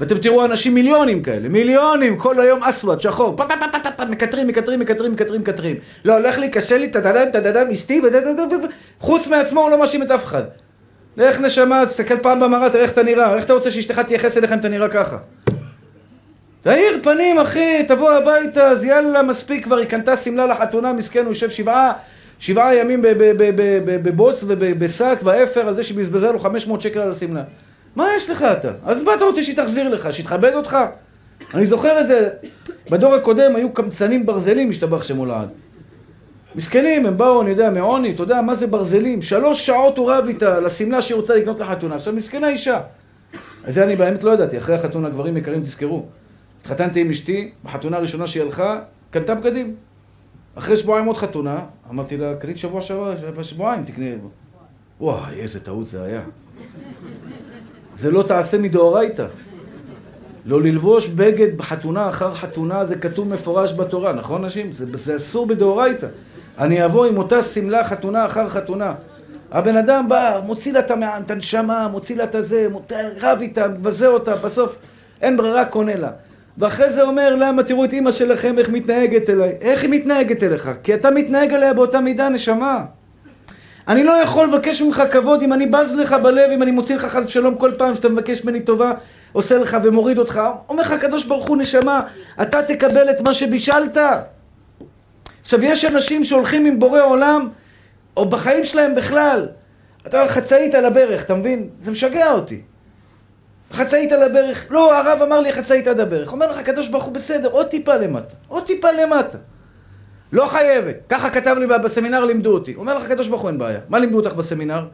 ואתם תראו אנשים מיליונים כאלה, מיליונים, כל היום אסוואט, שחור, פט פט פט פט, מקטרים, מקטרים, מקטרים, מקטרים, מקטרים. לא, הולך לי, קשה לי, טדדם, טדדם, אשתי, חוץ מעצמו הוא לא מאשים את אף אחד. לך נשמה, תסתכל פעם במראה, תראה איך אתה נראה, איך אתה רוצה שאשתך תייחס אליך אם אתה נראה ככה? תאיר פנים, אחי, תבוא הביתה, אז יאללה, מספיק כבר, היא קנתה שמלה לחתונה, מסכן, הוא יושב שבעה, שבעה ימים בבוץ ובשק ואפר על זה שהיא בזבזה לו 500 שקל על השמלה. מה יש לך אתה? אז מה אתה רוצה שהיא תחזיר לך? שיתכבד אותך? אני זוכר את זה, בדור הקודם היו קמצנים ברזלים, משתבח שמו לעד. מסכנים, הם באו, אני יודע, מעוני, אתה יודע, מה זה ברזלים? שלוש שעות הוא רב איתה על השמלה שהיא רוצה לקנות לחתונה. עכשיו, מסכנה אישה. אז זה אני באמת לא ידעתי, אחרי החתונה, גברים יקרים, תזכרו. התחתנתי עם אשתי, בחתונה הראשונה שהיא הלכה, קנתה בגדים. אחרי שבועיים עוד חתונה, אמרתי לה, קנית שבוע שבוע, שבועיים, תקנה... וואי, איזה טעות זה היה. זה לא תעשה מדאורייתא. לא ללבוש בגד בחתונה אחר חתונה, זה כתוב מפורש בתורה, נכון נשים? זה, זה אסור בדאורייתא. אני אבוא עם אותה שמלה חתונה אחר חתונה. הבן אדם בא, מוציא לה את הנשמה, מוציא לה את הזה, רב איתה, מבזה אותה, בסוף אין ברירה, קונה לה. ואחרי זה אומר, למה תראו את אימא שלכם איך מתנהגת אליי. איך היא מתנהגת אליך? כי אתה מתנהג אליה באותה מידה, נשמה. אני לא יכול לבקש ממך כבוד אם אני בז לך בלב, אם אני מוציא לך חס ושלום כל פעם שאתה מבקש ממני טובה, עושה לך ומוריד אותך. אומר לך הקדוש ברוך הוא, נשמה, אתה תקבל את מה שבישלת. עכשיו, יש אנשים שהולכים עם בורא עולם, או בחיים שלהם בכלל. אתה חצאית על הברך, אתה מבין? זה משגע אותי. חצאית על הברך, לא, הרב אמר לי חצאית עד הברך. אומר לך הקדוש ברוך הוא בסדר, עוד טיפה למטה, עוד טיפה למטה. לא חייבת. ככה כתב לי בסמינר, לימדו אותי. אומר לך הקדוש ברוך הוא אין בעיה. מה לימדו אותך בסמינר?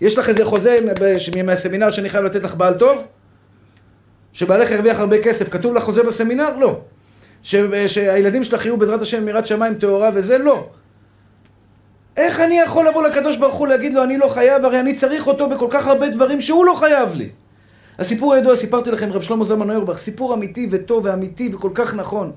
יש לך איזה חוזה מהסמינר שאני חייב לתת לך בעל טוב? שבעלך ירוויח הרבה כסף, כתוב לך חוזה בסמינר? לא. ש, שהילדים שלך יהיו בעזרת השם מירת שמיים טהורה וזה? לא. איך אני יכול לבוא לקדוש ברוך הוא להגיד לו אני לא חייב, הרי אני צריך אותו בכל כך הרבה דברים שהוא לא חייב לי. הסיפור הידוע, סיפרתי לכם, רב שלמה זלמן אוירבך, סיפור אמיתי וטוב ואמיתי וכל כך נכון.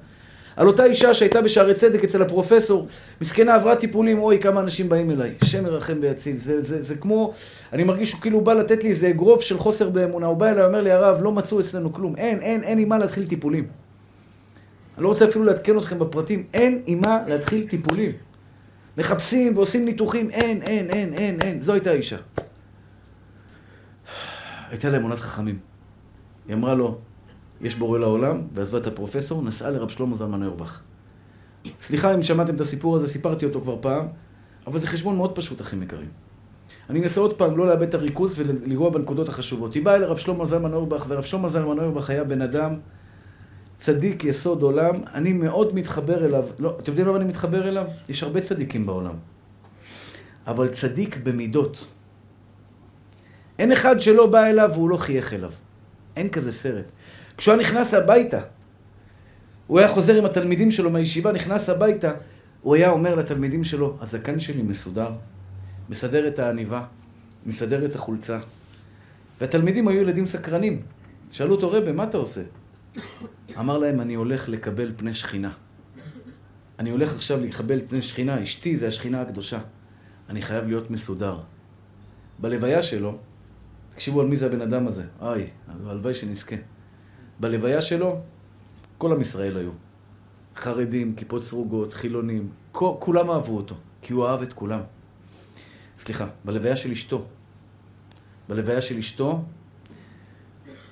על אותה אישה שהייתה בשערי צדק אצל הפרופסור, מסכנה עברה טיפולים, אוי, כמה אנשים באים אליי. השם ירחם ויציל. זה, זה, זה כמו, אני מרגיש שהוא כאילו בא לתת לי איזה אגרוף של חוסר באמונה. הוא בא אליי, אומר לי, הרב, לא מצאו אצלנו כלום. אין, אין, אין עם מה להתחיל טיפולים. אני לא רוצה אפילו לעדכן אתכם בפרטים, אין עם מה להתחיל טיפולים. מחפשים ועושים ניתוחים, אין, אין, אין, אין, אין. זו הייתה האישה. הייתה לה אמונת חכמים. היא אמרה לו, יש בורא לעולם, ועזבה את הפרופסור, נסעה לרב שלמה זלמן אוירבך. סליחה אם שמעתם את הסיפור הזה, סיפרתי אותו כבר פעם, אבל זה חשבון מאוד פשוט, אחים יקרים. אני אנסה עוד פעם לא לאבד את הריכוז ולגרוע בנקודות החשובות. היא באה לרב שלמה זלמן אוירבך, ורב שלמה זלמן אוירבך היה בן אדם צדיק יסוד עולם, אני מאוד מתחבר אליו. לא, אתם יודעים למה אני מתחבר אליו? יש הרבה צדיקים בעולם. אבל צדיק במידות. אין אחד שלא בא אליו והוא לא חייך אליו. אין כזה סרט. כשהוא היה נכנס הביתה, הוא היה חוזר עם התלמידים שלו מהישיבה, נכנס הביתה, הוא היה אומר לתלמידים שלו, הזקן שלי מסודר, מסדר את העניבה, מסדר את החולצה. והתלמידים היו ילדים סקרנים. שאלו אותו, רבה, מה אתה עושה? אמר להם, אני הולך לקבל פני שכינה. אני הולך עכשיו לקבל פני שכינה, אשתי זה השכינה הקדושה. אני חייב להיות מסודר. בלוויה שלו, תקשיבו על מי זה הבן אדם הזה. איי, הלוואי שנזכה. בלוויה שלו, כל עם ישראל היו. חרדים, כיפות סרוגות, חילונים, כולם אהבו אותו, כי הוא אהב את כולם. סליחה, בלוויה של אשתו. בלוויה של אשתו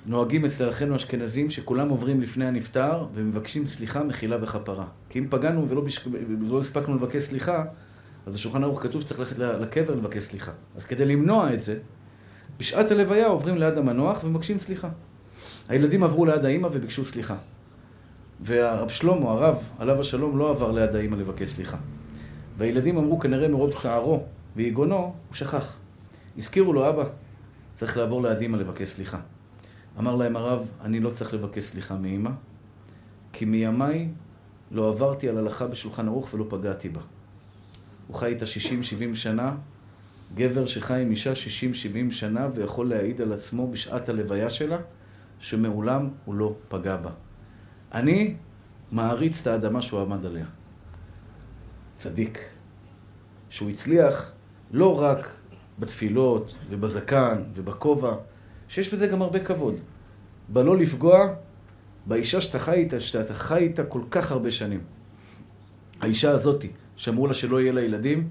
נוהגים אצל אחינו האשכנזים שכולם עוברים לפני הנפטר ומבקשים סליחה, מחילה וכפרה. כי אם פגענו ולא בשק... לא הספקנו לבקש סליחה, אז בשולחן ערוך כתוב שצריך ללכת לקבר לבקש סליחה. אז כדי למנוע את זה, בשעת הלוויה עוברים ליד המנוח ומבקשים סליחה. הילדים עברו ליד האימא וביקשו סליחה. והרב שלמה, הרב, עליו השלום, לא עבר ליד האימא לבקש סליחה. והילדים אמרו, כנראה מרוב צערו ויגונו, הוא שכח. הזכירו לו, אבא, צריך לעבור ליד אימא לבקש סליחה. אמר להם הרב, אני לא צריך לבקש סליחה מאימא, כי מימיי לא עברתי על הלכה בשולחן ערוך ולא פגעתי בה. הוא חי איתה 60-70 שנה, גבר שחי עם אישה 60-70 שנה ויכול להעיד על עצמו בשעת הלוויה שלה, שמעולם הוא לא פגע בה. אני מעריץ את האדמה שהוא עמד עליה. צדיק. שהוא הצליח לא רק בתפילות ובזקן ובכובע, שיש בזה גם הרבה כבוד. בלא לפגוע באישה שאתה חי איתה, שאתה חי איתה כל כך הרבה שנים. האישה הזאתי, שאמרו לה שלא יהיה לה ילדים,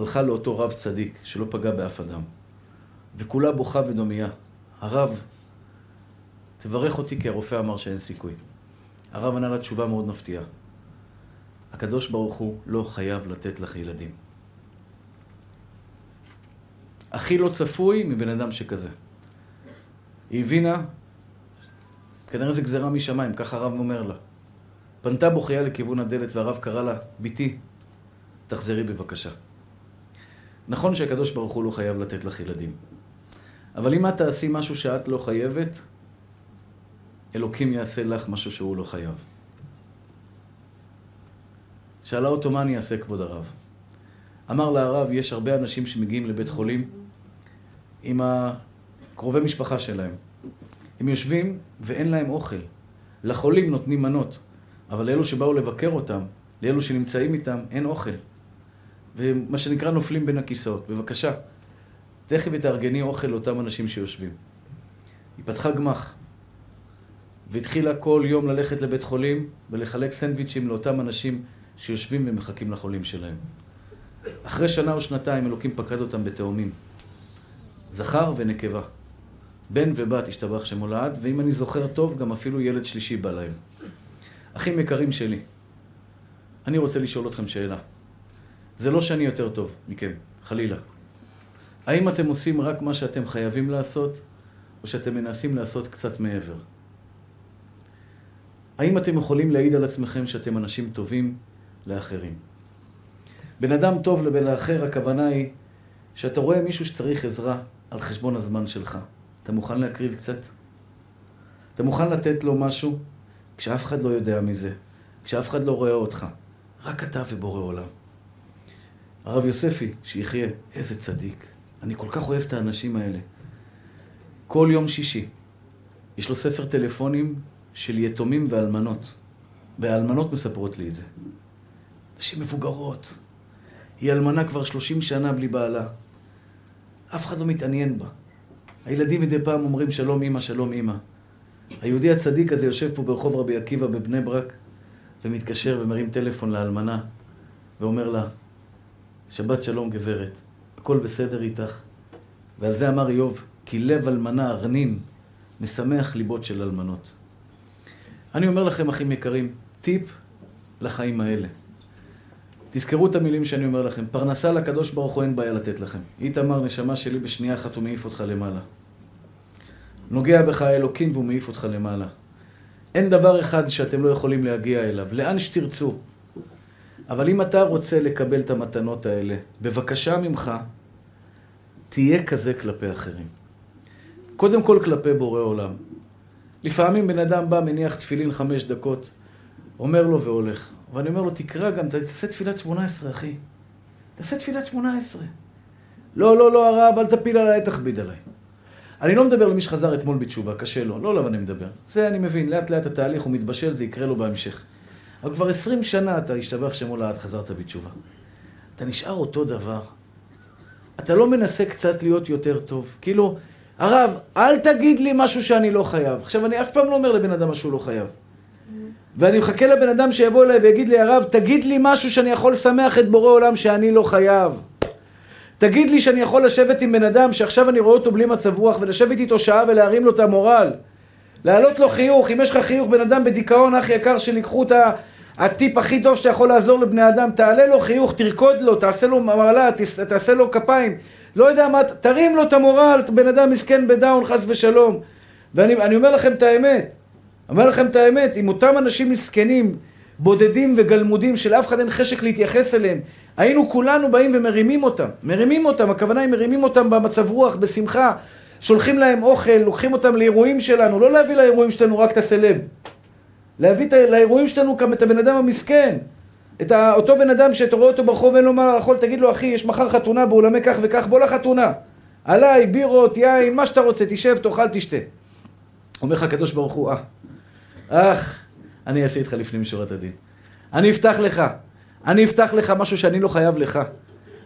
הלכה לאותו רב צדיק, שלא פגע באף אדם. וכולה בוכה ודומייה. הרב, תברך אותי כי הרופא אמר שאין סיכוי. הרב ענה לה תשובה מאוד מפתיעה. הקדוש ברוך הוא לא חייב לתת לך ילדים. הכי לא צפוי מבן אדם שכזה. היא הבינה, כנראה זו גזירה משמיים, ככה הרב אומר לה. פנתה בוכייה לכיוון הדלת והרב קרא לה, בתי, תחזרי בבקשה. נכון שהקדוש ברוך הוא לא חייב לתת לך ילדים. אבל אם את תעשי משהו שאת לא חייבת, אלוקים יעשה לך משהו שהוא לא חייב. שאלה אותו מה אני אעשה כבוד הרב. אמר לה הרב, יש הרבה אנשים שמגיעים לבית חולים עם הקרובי משפחה שלהם. הם יושבים ואין להם אוכל. לחולים נותנים מנות, אבל לאלו שבאו לבקר אותם, לאלו שנמצאים איתם, אין אוכל. ומה שנקרא נופלים בין הכיסאות. בבקשה, תכף תארגני אוכל לאותם אנשים שיושבים. היא פתחה גמח, והתחילה כל יום ללכת לבית חולים ולחלק סנדוויצ'ים לאותם אנשים שיושבים ומחכים לחולים שלהם. אחרי שנה או שנתיים אלוקים פקד אותם בתאומים. זכר ונקבה. בן ובת השתבח שמולד, ואם אני זוכר טוב, גם אפילו ילד שלישי בא להם. אחים יקרים שלי, אני רוצה לשאול אתכם שאלה. זה לא שאני יותר טוב מכם, חלילה. האם אתם עושים רק מה שאתם חייבים לעשות, או שאתם מנסים לעשות קצת מעבר? האם אתם יכולים להעיד על עצמכם שאתם אנשים טובים לאחרים? בן אדם טוב לבן האחר, הכוונה היא שאתה רואה מישהו שצריך עזרה על חשבון הזמן שלך. אתה מוכן להקריב קצת? אתה מוכן לתת לו משהו כשאף אחד לא יודע מזה, כשאף אחד לא רואה אותך, רק אתה ובורא עולם. הרב יוספי, שיחיה, איזה צדיק. אני כל כך אוהב את האנשים האלה. כל יום שישי יש לו ספר טלפונים של יתומים ואלמנות, והאלמנות מספרות לי את זה. נשים מבוגרות. היא אלמנה כבר 30 שנה בלי בעלה. אף אחד לא מתעניין בה. הילדים מדי פעם אומרים שלום אמא, שלום אמא. היהודי הצדיק הזה יושב פה ברחוב רבי עקיבא בבני ברק ומתקשר ומרים טלפון לאלמנה ואומר לה, שבת שלום גברת, הכל בסדר איתך. ועל זה אמר איוב, כי לב אלמנה ארנין, משמח ליבות של אלמנות. אני אומר לכם, אחים יקרים, טיפ לחיים האלה. תזכרו את המילים שאני אומר לכם, פרנסה לקדוש ברוך הוא אין בעיה לתת לכם. איתמר, נשמה שלי, בשנייה אחת הוא מעיף אותך למעלה. נוגע בך האלוקים והוא מעיף אותך למעלה. אין דבר אחד שאתם לא יכולים להגיע אליו, לאן שתרצו. אבל אם אתה רוצה לקבל את המתנות האלה, בבקשה ממך, תהיה כזה כלפי אחרים. קודם כל כלפי בורא עולם. לפעמים בן אדם בא, מניח תפילין חמש דקות, אומר לו והולך. ואני אומר לו, תקרא גם, תעשה תפילת שמונה עשרה, אחי. תעשה תפילת שמונה עשרה. לא, לא, לא, הרב, אל תפיל עליי, תכביד עליי. אני לא מדבר למי שחזר אתמול בתשובה, קשה לו, לא עליו אני מדבר. זה אני מבין, לאט לאט התהליך הוא מתבשל, זה יקרה לו בהמשך. אבל כבר עשרים שנה אתה השתבח שמו לעד, חזרת בתשובה. אתה נשאר אותו דבר. אתה לא מנסה קצת להיות יותר טוב. כאילו, הרב, אל תגיד לי משהו שאני לא חייב. עכשיו, אני אף פעם לא אומר לבן אדם משהו לא חייב. ואני מחכה לבן אדם שיבוא אליי ויגיד לי, הרב, תגיד לי משהו שאני יכול לשמח את בורא עולם שאני לא חייב. תגיד לי שאני יכול לשבת עם בן אדם שעכשיו אני רואה אותו בלי מצב רוח ולשבת איתו שעה ולהרים לו את המורל. להעלות לו חיוך, אם יש לך חיוך, בן אדם בדיכאון, אח יקר, שלקחו את הטיפ הכי טוב שאתה יכול לעזור לבני אדם, תעלה לו חיוך, תרקוד לו, תעשה לו מעלה, תעשה לו כפיים. לא יודע מה, תרים לו את המורל, בן אדם מסכן בדאון, חס ושלום. ואני אומר לכם את האמת, אומר לכם את האמת, אם אותם אנשים מסכנים, בודדים וגלמודים, שלאף אחד אין חשק להתייחס אליהם, היינו כולנו באים ומרימים אותם. מרימים אותם, הכוונה היא מרימים אותם במצב רוח, בשמחה. שולחים להם אוכל, לוקחים אותם לאירועים שלנו, לא להביא לאירועים שלנו רק את הסלב. להביא לאירועים שלנו גם את הבן אדם המסכן. את אותו בן אדם שאתה רואה אותו ברחוב אין לו מה לאכול, תגיד לו אחי, יש מחר חתונה באולמי כך וכך, בוא לחתונה. עליי, בירות, יין, מה שאתה רוצה, תשב, תאכל, תשתה. אומר לך הקדוש ברוך הוא, אה, אך, אני אעשה איתך לפנים משורת הדין. אני אפתח לך, אני אפתח לך משהו שאני לא חייב לך.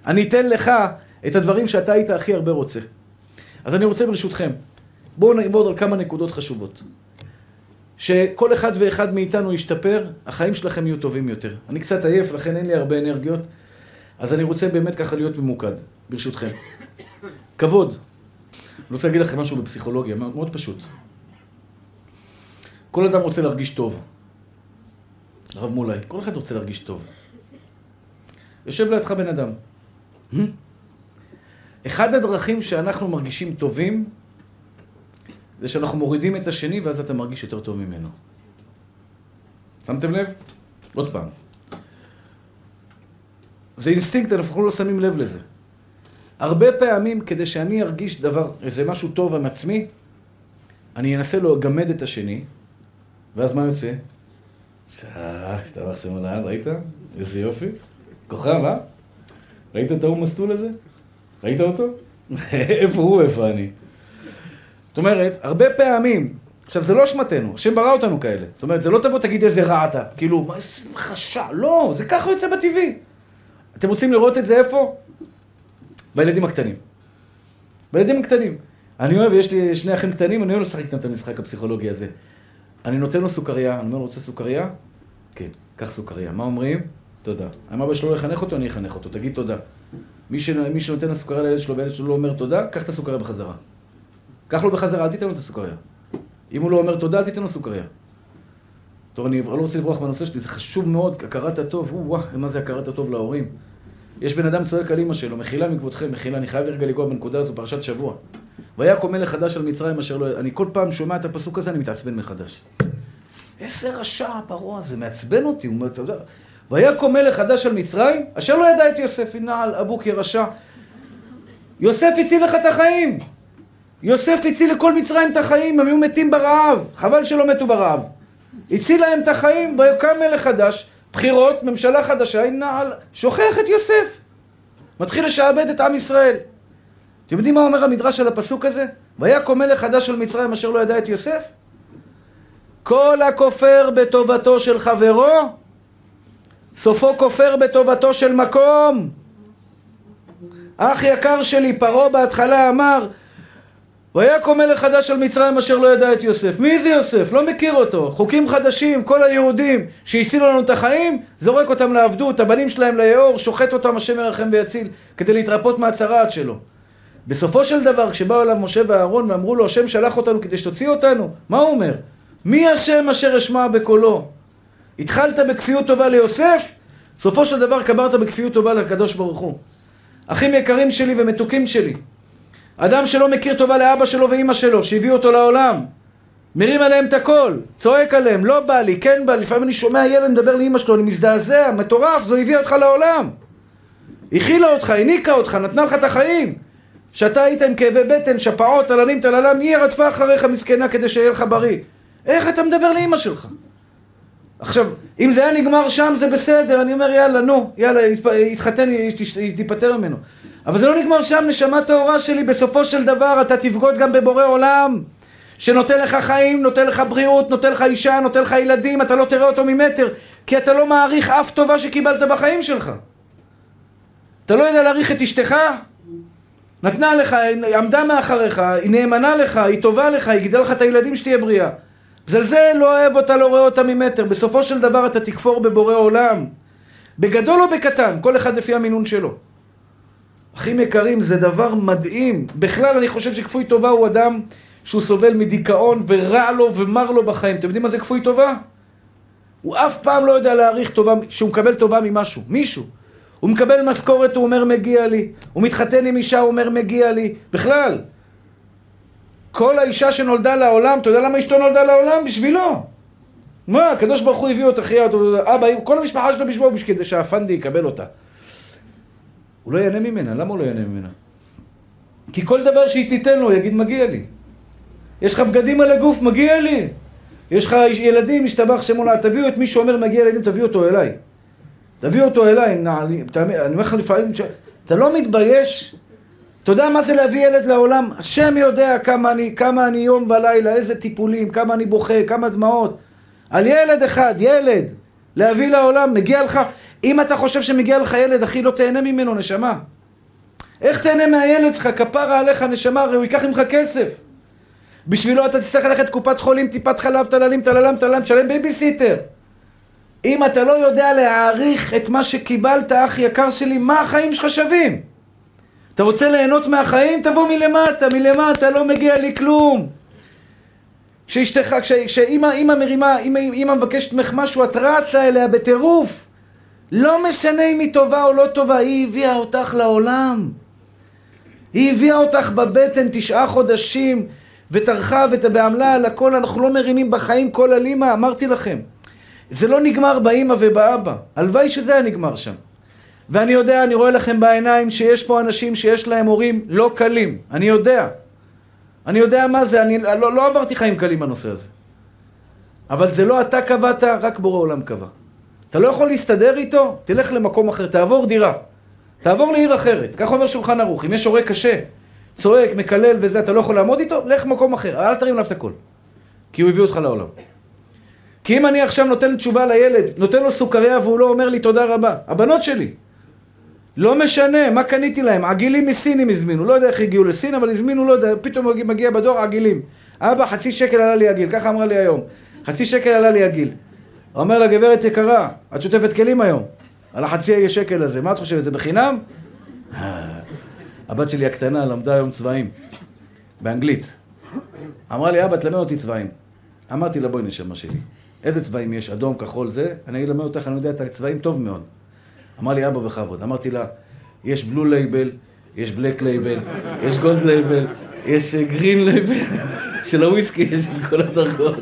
אני אתן לך את הדברים שאתה היית הכי הרבה רוצה. אז אני רוצה ברשותכם, בואו נעבוד על כמה נקודות חשובות. שכל אחד ואחד מאיתנו ישתפר, החיים שלכם יהיו טובים יותר. אני קצת עייף, לכן אין לי הרבה אנרגיות, אז אני רוצה באמת ככה להיות ממוקד, ברשותכם. כבוד. אני רוצה להגיד לכם משהו בפסיכולוגיה, מאוד, פשוט. כל אדם רוצה להרגיש טוב. הרב מולי, כל אחד רוצה להרגיש טוב. יושב לידך בן אדם. אחד הדרכים שאנחנו מרגישים טובים, זה שאנחנו מורידים את השני, ואז אתה מרגיש יותר טוב ממנו. שמתם לב? עוד פעם. זה אינסטינקט, אנחנו לא שמים לב לזה. הרבה פעמים, כדי שאני ארגיש דבר, איזה משהו טוב עם עצמי, אני אנסה לגמד את השני, ואז מה יוצא? ישתבח שמו לעד, ראית? איזה יופי. כוכב, אה? ראית את ההוא מסטול הזה? ראית אותו? <laughs> איפה הוא, איפה אני? זאת אומרת, הרבה פעמים, עכשיו זה לא אשמתנו, השם ברא אותנו כאלה. זאת אומרת, זה לא תבוא תגיד איזה רע אתה. כאילו, מה איזה חשע? לא, זה ככה יוצא בטבעי. אתם רוצים לראות את זה איפה? בילדים הקטנים. בילדים הקטנים. אני אוהב, יש לי שני אחים קטנים, אני אוהב לשחק איתם את המשחק הפסיכולוגי הזה. אני נותן לו סוכריה, אני אומר לו, רוצה סוכריה? כן, קח סוכריה. מה אומרים? תודה. אם אבא שלו לא יחנך אותו, אני אחנך אותו, תגיד תודה. מי, ש... מי שנותן לסוכריה לילד שלו והילד שלו לא אומר תודה, קח את הסוכריה בחזרה. קח לו בחזרה, אל תיתן לו את הסוכריה. אם הוא לא אומר תודה, אל תיתן לו סוכריה. טוב, אני לא רוצה לברוח מהנושא שלי, זה חשוב מאוד, הכרת הטוב, וואו, מה זה הכרת הטוב להורים. יש בן אדם צועק על אימא שלו, מחילה מכבודכם, מחילה, אני חייב לרגע לגוע בנקודה הזו, פרשת שבוע. ויקום מלך חדש על מצרים אשר לא... אני כל פעם שומע את הפסוק הזה, אני מתעצבן מחדש. איזה רשע הפרעה הזה, מעצבן אותי, הוא אומר, אתה יודע... ויקום מלך חדש על מצרים, אשר לא ידע את יוסף, ינעל אבוק ירשע. יוסף הציל לך את החיים. יוסף הציל לכל מצרים את החיים, הם היו מתים ברעב. חבל שלא מתו ברעב. הציל להם את החיים, ויקם מלך חדש, בחירות, ממשלה חדשה, ינעל, שוכח את יוסף. מתחיל לשעבד את עם ישראל. אתם יודעים מה אומר המדרש על הפסוק הזה? ויקום מלך חדש על מצרים אשר לא ידע את יוסף? כל הכופר בטובתו של חברו, סופו כופר בטובתו של מקום. אח יקר שלי, פרעה בהתחלה אמר, ויקום מלך חדש על מצרים אשר לא ידע את יוסף. מי זה יוסף? לא מכיר אותו. חוקים חדשים, כל היהודים שהצילו לנו את החיים, זורק אותם לעבדות, הבנים שלהם ליאור, שוחט אותם השם ירחם ויציל, כדי להתרפות מהצרעת שלו. בסופו של דבר, כשבאו אליו משה ואהרון ואמרו לו, השם שלח אותנו כדי שתוציא אותנו, מה הוא אומר? מי השם אשר אשמע בקולו? התחלת בכפיות טובה ליוסף, סופו של דבר קברת בכפיות טובה לקדוש ברוך הוא. אחים יקרים שלי ומתוקים שלי, אדם שלא מכיר טובה לאבא שלו ואימא שלו, שהביא אותו לעולם, מרים עליהם את הכל, צועק עליהם, לא בא לי, כן בא לי, לפעמים אני שומע ילד מדבר לאימא שלו, אני מזדעזע, מטורף, זו הביאה אותך לעולם. הכילה אותך, הניקה אותך, נתנה לך את החיים. שאתה היית עם כאבי בטן, שפעות, תללים, תללם, היא רדפה אחריך מסכנה כדי שיהיה לך בריא. איך אתה מדבר לאימא שלך? עכשיו, אם זה היה נגמר שם זה בסדר, אני אומר יאללה, נו, יאללה, יתחתן, תיפטר ממנו. אבל זה לא נגמר שם, נשמה טהורה שלי, בסופו של דבר אתה תבגוד גם בבורא עולם, שנותן לך חיים, נותן לך בריאות, נותן לך אישה, נותן לך ילדים, אתה לא תראה אותו ממטר, כי אתה לא מעריך אף טובה שקיבלת בחיים שלך. אתה לא יודע להעריך את אשתך? נתנה לך, עמדה מאחריך, היא נאמנה לך, היא טובה לך, היא גידלה לך את הילדים שתהיה בריאה. מזלזל, לא אוהב אותה, לא רואה אותה ממטר. בסופו של דבר אתה תכפור בבורא עולם. בגדול או בקטן, כל אחד לפי המינון שלו. אחים יקרים, זה דבר מדהים. בכלל, אני חושב שכפוי טובה הוא אדם שהוא סובל מדיכאון ורע לו ומר לו בחיים. אתם יודעים מה זה כפוי טובה? הוא אף פעם לא יודע להעריך טובה, שהוא מקבל טובה ממשהו, מישהו. הוא מקבל משכורת, הוא אומר מגיע לי. הוא מתחתן עם אישה, הוא אומר מגיע לי. בכלל. כל האישה שנולדה לעולם, אתה יודע למה אשתו נולדה לעולם? בשבילו. מה, הקדוש ברוך הוא הביא אותה, אותו, אבא, כל המשפחה שלו בשבילו, כדי שהפנדי יקבל אותה. הוא לא ייהנה ממנה, למה הוא לא ייהנה ממנה? כי כל דבר שהיא תיתן לו, יגיד מגיע לי. יש לך בגדים על הגוף, מגיע לי. יש לך ילדים, משתבח שמונה, תביאו את מי שאומר מגיע לילדים, תביאו אותו אליי. תביאו אותו אליי, אני אומר לך לפעמים, אתה לא מתבייש? אתה יודע מה זה להביא ילד לעולם? השם יודע כמה אני, כמה אני יום ולילה, איזה טיפולים, כמה אני בוכה, כמה דמעות. על ילד אחד, ילד, להביא לעולם, מגיע לך, אם אתה חושב שמגיע לך ילד, אחי, לא תהנה ממנו, נשמה. איך תהנה מהילד שלך? כפרה עליך, נשמה, הרי הוא ייקח ממך כסף. בשבילו אתה תצטרך ללכת קופת חולים, טיפת חלב, טללים, טללם, טללם, תשלם בייביסיטר. אם אתה לא יודע להעריך את מה שקיבלת, אח יקר שלי, מה החיים שלך שווים? אתה רוצה ליהנות מהחיים? תבוא מלמטה, מלמטה לא מגיע לי כלום. כשאשתך, כשאימא מרימה, אימא מבקשת ממך משהו, אתה רץ אליה בטירוף. לא משנה אם היא טובה או לא טובה, היא הביאה אותך לעולם. היא הביאה אותך בבטן תשעה חודשים, וטרחה ועמלה על הכל, אנחנו לא מרימים בחיים כל על אימא, אמרתי לכם. זה לא נגמר באימא ובאבא. הלוואי שזה היה נגמר שם. ואני יודע, אני רואה לכם בעיניים שיש פה אנשים שיש להם הורים לא קלים. אני יודע. אני יודע מה זה, אני לא, לא עברתי חיים קלים בנושא הזה. אבל זה לא אתה קבעת, רק בורא עולם קבע. אתה לא יכול להסתדר איתו? תלך למקום אחר, תעבור דירה. תעבור לעיר אחרת. כך אומר שולחן ערוך. אם יש הורה קשה, צועק, מקלל וזה, אתה לא יכול לעמוד איתו? לך למקום אחר. אל תרים עליו את הכל. כי הוא הביא אותך לעולם. כי אם אני עכשיו נותן תשובה לילד, נותן לו סוכריה והוא לא אומר לי תודה רבה, הבנות שלי, לא משנה, מה קניתי להם? עגילים מסין הם הזמינו, לא יודע איך הגיעו לסין, אבל הזמינו, לא יודע, פתאום מגיע בדור עגילים. אבא, חצי שקל עלה לי עגיל, ככה אמרה לי היום. חצי שקל עלה לי עגיל. אומר לה, גברת יקרה, את שוטפת כלים היום, על החצי שקל הזה, מה את חושבת, זה בחינם? הבת שלי הקטנה למדה היום צבעים, באנגלית. אמרה לי, אבא, תלמד אותי צבעים. אמרתי לה, בואי נשמה שלי. איזה צבעים יש? אדום, כחול, זה? אני אגיד למד אותך, אני יודע את הצבעים טוב מאוד. אמר לי, אבא, בכבוד. אמרתי לה, יש בלו לייבל, יש Black Label, יש Gold Label, יש Green Label, <laughs> של הוויסקי, <laughs> יש את כל הדרגות.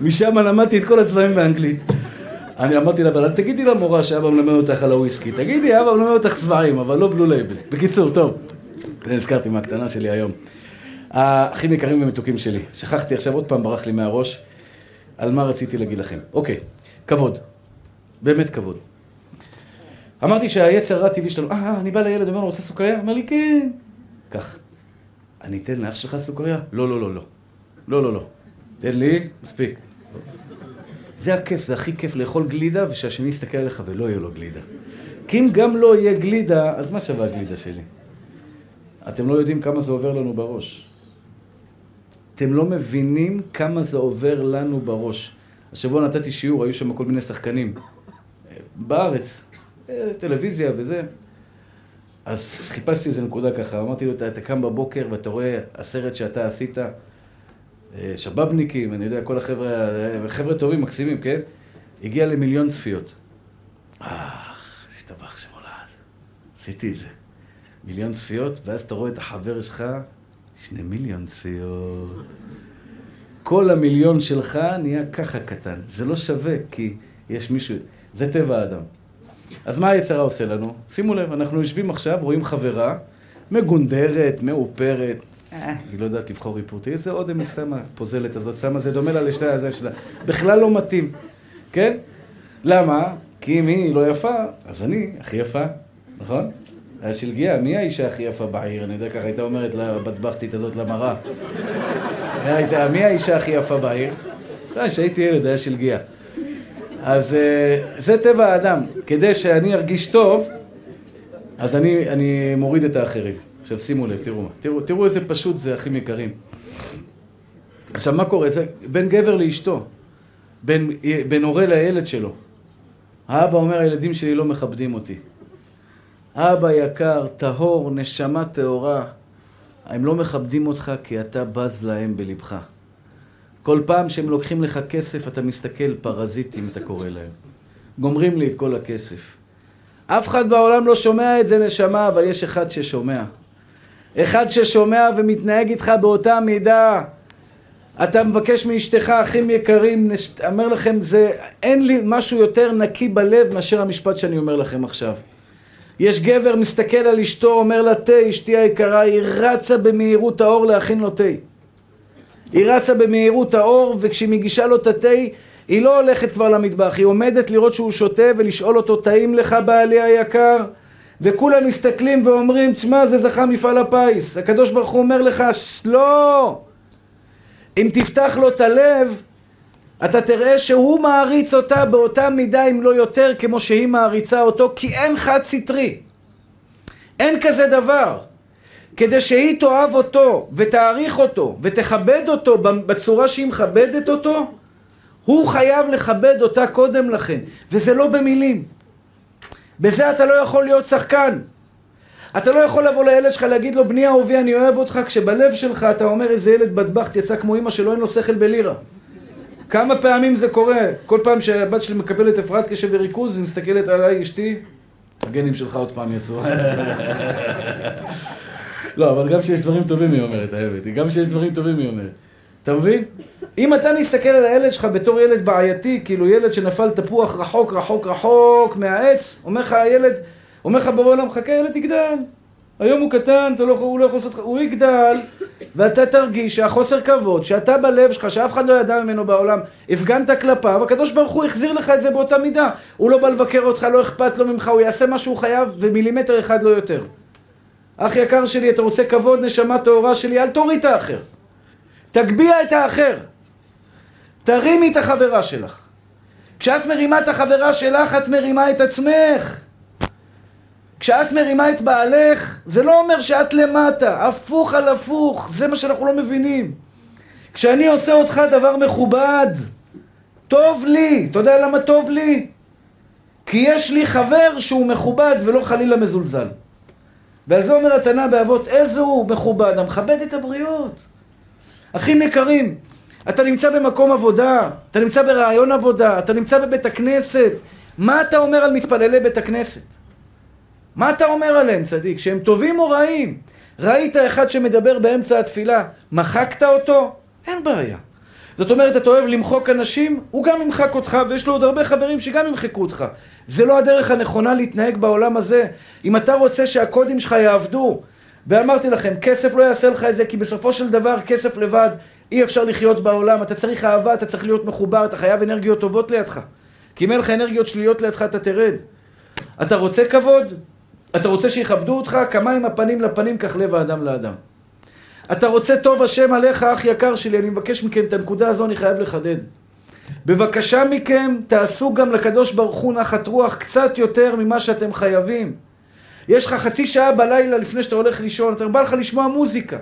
משם למדתי את כל הצבעים באנגלית. אני אמרתי לה, אבל תגידי למורה שאבא מלמד אותך על הוויסקי. תגידי, אבא מלמד אותך צבעים, אבל לא Blue Label. בקיצור, טוב. זה נזכרתי מהקטנה שלי היום. האחים יקרים ומתוקים שלי. שכחתי עכשיו, עוד פעם ברח לי מהראש. על מה רציתי להגיד לכם. אוקיי, כבוד. באמת כבוד. אמרתי שהיצר הרע הטבעי שלנו, אה, אני בא לילד, אומר לו, רוצה סוכריה? אומר לי, כן. כך. אני אתן לאח שלך סוכריה? לא, לא, לא, לא. לא, לא, לא. תן לי, מספיק. זה הכיף, זה הכי כיף לאכול גלידה ושהשני יסתכל עליך ולא יהיה לו גלידה. כי אם גם לא יהיה גלידה, אז מה שווה הגלידה שלי? אתם לא יודעים כמה זה עובר לנו בראש. אתם לא מבינים כמה זה עובר לנו בראש. השבוע נתתי שיעור, היו שם כל מיני שחקנים. בארץ, אה, טלוויזיה וזה. אז חיפשתי איזה נקודה ככה, אמרתי לו, אתה, אתה קם בבוקר ואתה רואה הסרט שאתה עשית, אה, שבאבניקים, אני יודע, כל החבר'ה, אה, חבר'ה טובים, מקסימים, כן? הגיע למיליון צפיות. אה, השתבח שמולד. עשיתי את זה. מיליון צפיות, ואז אתה רואה את החבר שלך, שני מיליון צפיות. כל המיליון שלך נהיה ככה קטן. זה לא שווה, כי יש מישהו... זה טבע האדם. אז מה היצרה עושה לנו? שימו לב, אנחנו יושבים עכשיו, רואים חברה, מגונדרת, מאופרת, אה, היא לא יודעת לבחור איפורטי, איזה אודם היא שמה, פוזלת הזאת, שמה, זה דומה לה לשתי הזה שלה. בכלל לא מתאים, כן? למה? כי אם היא לא יפה, אז אני הכי יפה, נכון? היה שלגיה, מי האישה הכי יפה בעיר? אני יודע ככה, הייתה אומרת לבטבחתית הזאת למראה. <laughs> מי האישה הכי יפה בעיר? כשהייתי ילד היה שלגיה. אז אה, זה טבע האדם. כדי שאני ארגיש טוב, אז אני, אני מוריד את האחרים. עכשיו שימו לב, תראו. תראו, תראו איזה פשוט זה, אחים יקרים. עכשיו, מה קורה? זה בין גבר לאשתו. בין, בין הורה לילד שלו. האבא אומר, הילדים שלי לא מכבדים אותי. אבא יקר, טהור, נשמה טהורה, הם לא מכבדים אותך כי אתה בז להם בלבך. כל פעם שהם לוקחים לך כסף, אתה מסתכל, פרזיטים, אתה קורא להם. גומרים לי את כל הכסף. אף אחד בעולם לא שומע את זה, נשמה, אבל יש אחד ששומע. אחד ששומע ומתנהג איתך באותה מידה. אתה מבקש מאשתך, אחים יקרים, נש... אומר לכם, זה, אין לי משהו יותר נקי בלב מאשר המשפט שאני אומר לכם עכשיו. יש גבר מסתכל על אשתו, אומר לה תה, אשתי היקרה, היא רצה במהירות האור להכין לו תה. היא רצה במהירות האור, וכשהיא מגישה לו את התה, היא לא הולכת כבר למטבח, היא עומדת לראות שהוא שותה ולשאול אותו, טעים לך בעלי היקר? וכולם מסתכלים ואומרים, תשמע, זה זכה מפעל הפיס. הקדוש ברוך הוא אומר לך, לא! אם תפתח לו את הלב, אתה תראה שהוא מעריץ אותה באותה מידה, אם לא יותר, כמו שהיא מעריצה אותו, כי אין חד סטרי. אין כזה דבר. כדי שהיא תאהב אותו, ותעריך אותו, ותכבד אותו בצורה שהיא מכבדת אותו, הוא חייב לכבד אותה קודם לכן, וזה לא במילים. בזה אתה לא יכול להיות שחקן. אתה לא יכול לבוא לילד שלך להגיד לו, בני אהובי, אני אוהב אותך, כשבלב שלך אתה אומר, איזה ילד בטבחת יצא כמו אמא שלו, אין לו שכל בלירה. כמה פעמים זה קורה? כל פעם שהבת שלי מקבלת הפרעת קשב וריכוז, היא מסתכלת עליי, אשתי, הגנים שלך עוד פעם יצאו. <laughs> לא, אבל גם כשיש דברים טובים היא אומרת, האמת. גם כשיש דברים טובים היא אומרת. אתה מבין? אם אתה מסתכל על הילד שלך בתור ילד בעייתי, כאילו ילד שנפל תפוח רחוק, רחוק, רחוק מהעץ, אומר לך הילד, אומר לך בעולם, חכה, ילד יגדל. היום הוא קטן, לא, הוא לא יכול לעשות, הוא יגדל, ואתה תרגיש שהחוסר כבוד, שאתה בלב שלך, שאף אחד לא ידע ממנו בעולם, הפגנת כלפיו, הקדוש ברוך הוא החזיר לך את זה באותה מידה. הוא לא בא לבקר אותך, לא אכפת לו ממך, הוא יעשה מה שהוא חייב, ומילימטר אחד לא יותר. אח יקר שלי, אתה רוצה כבוד, נשמה טהורה שלי, אל תוריד את האחר. תגביה את האחר. תרימי את החברה שלך. כשאת מרימה את החברה שלך, את מרימה את עצמך. כשאת מרימה את בעלך, זה לא אומר שאת למטה, הפוך על הפוך, זה מה שאנחנו לא מבינים. כשאני עושה אותך דבר מכובד, טוב לי. אתה יודע למה טוב לי? כי יש לי חבר שהוא מכובד ולא חלילה מזולזל. ועל זה אומר התנא באבות, איזה הוא מכובד, המכבד את הבריות. אחים יקרים, אתה נמצא במקום עבודה, אתה נמצא ברעיון עבודה, אתה נמצא בבית הכנסת, מה אתה אומר על מתפללי בית הכנסת? מה אתה אומר עליהם, צדיק? שהם טובים או רעים? ראית אחד שמדבר באמצע התפילה, מחקת אותו? אין בעיה. זאת אומרת, אתה אוהב למחוק אנשים, הוא גם ימחק אותך, ויש לו עוד הרבה חברים שגם ימחקו אותך. זה לא הדרך הנכונה להתנהג בעולם הזה. אם אתה רוצה שהקודים שלך יעבדו, ואמרתי לכם, כסף לא יעשה לך את זה, כי בסופו של דבר כסף לבד, אי אפשר לחיות בעולם. אתה צריך אהבה, אתה צריך להיות מחובר, אתה חייב אנרגיות טובות לידך. כי אם אין לך אנרגיות שליליות לידך, אתה תרד. אתה רוצה כבוד? אתה רוצה שיכבדו אותך? כמה עם הפנים לפנים, כך לב האדם לאדם. אתה רוצה טוב השם עליך, אח יקר שלי, אני מבקש מכם, את הנקודה הזו אני חייב לחדד. בבקשה מכם, תעשו גם לקדוש ברוך הוא נחת רוח קצת יותר ממה שאתם חייבים. יש לך חצי שעה בלילה לפני שאתה הולך לישון, אתה בא לך לשמוע מוזיקה.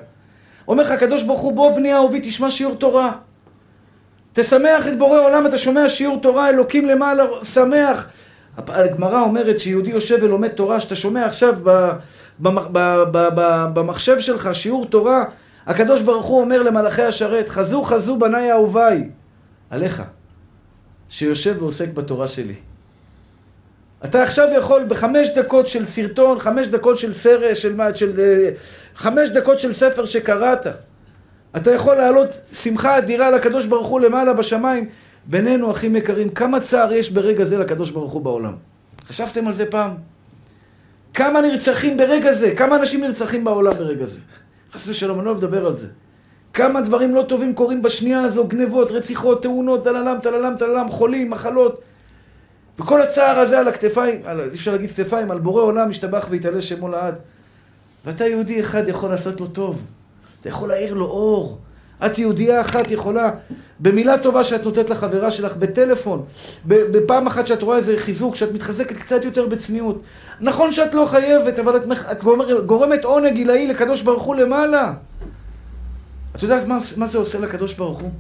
אומר לך הקדוש ברוך הוא, בוא בני אהובי, תשמע שיעור תורה. תשמח את בורא עולם, אתה שומע שיעור תורה, אלוקים למעלה, שמח. הגמרא אומרת שיהודי יושב ולומד תורה, שאתה שומע עכשיו במחשב שלך שיעור תורה, הקדוש ברוך הוא אומר למלאכי השרת, חזו חזו בניי אהוביי, עליך, שיושב ועוסק בתורה שלי. אתה עכשיו יכול בחמש דקות של סרטון, חמש דקות של סרט, של, של, של אה, חמש דקות של ספר שקראת. אתה יכול להעלות שמחה אדירה לקדוש ברוך הוא למעלה בשמיים. בינינו, אחים יקרים, כמה צער יש ברגע זה לקדוש ברוך הוא בעולם. חשבתם על זה פעם? כמה נרצחים ברגע זה? כמה אנשים נרצחים בעולם ברגע זה? חס ושלום, אני לא מדבר על זה. כמה דברים לא טובים קורים בשנייה הזו, גנבות, רציחות, תאונות, טללם, טללם, טללם, חולים, מחלות. וכל הצער הזה על הכתפיים, אי אפשר להגיד כתפיים, על בורא עולם משתבח ויתעלה שמו לעד. ואתה יהודי אחד יכול לעשות לו טוב. אתה יכול להעיר לו אור. את יהודייה אחת יכולה, במילה טובה שאת נותנת לחברה שלך, בטלפון, בפעם אחת שאת רואה איזה חיזוק, שאת מתחזקת קצת יותר בצניעות. נכון שאת לא חייבת, אבל את, את גורמת עונג עילאי לקדוש ברוך הוא למעלה. את יודעת מה, מה זה עושה לקדוש ברוך הוא?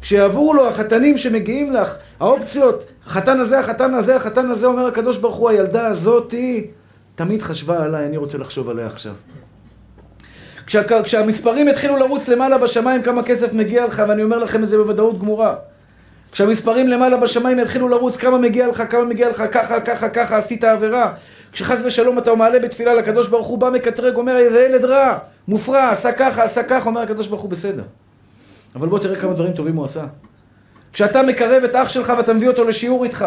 כשיעברו לו החתנים שמגיעים לך, האופציות, החתן הזה, החתן הזה, החתן הזה, אומר הקדוש ברוך הוא, הילדה הזאתי תמיד חשבה עליי, אני רוצה לחשוב עליה עכשיו. כשה, כשהמספרים התחילו לרוץ למעלה בשמיים, כמה כסף מגיע לך, ואני אומר לכם את זה בוודאות גמורה. כשהמספרים למעלה בשמיים יתחילו לרוץ, כמה מגיע לך, כמה מגיע לך, ככה, ככה, ככה, עשית עבירה. כשחס ושלום אתה מעלה בתפילה לקדוש ברוך הוא, בא מקטרג, אומר, איזה ילד רע, מופרע, עשה ככה, עשה ככה, אומר הקדוש ברוך הוא, בסדר. אבל בוא תראה כמה דברים טובים הוא עשה. כשאתה מקרב את אח שלך ואתה מביא אותו לשיעור איתך,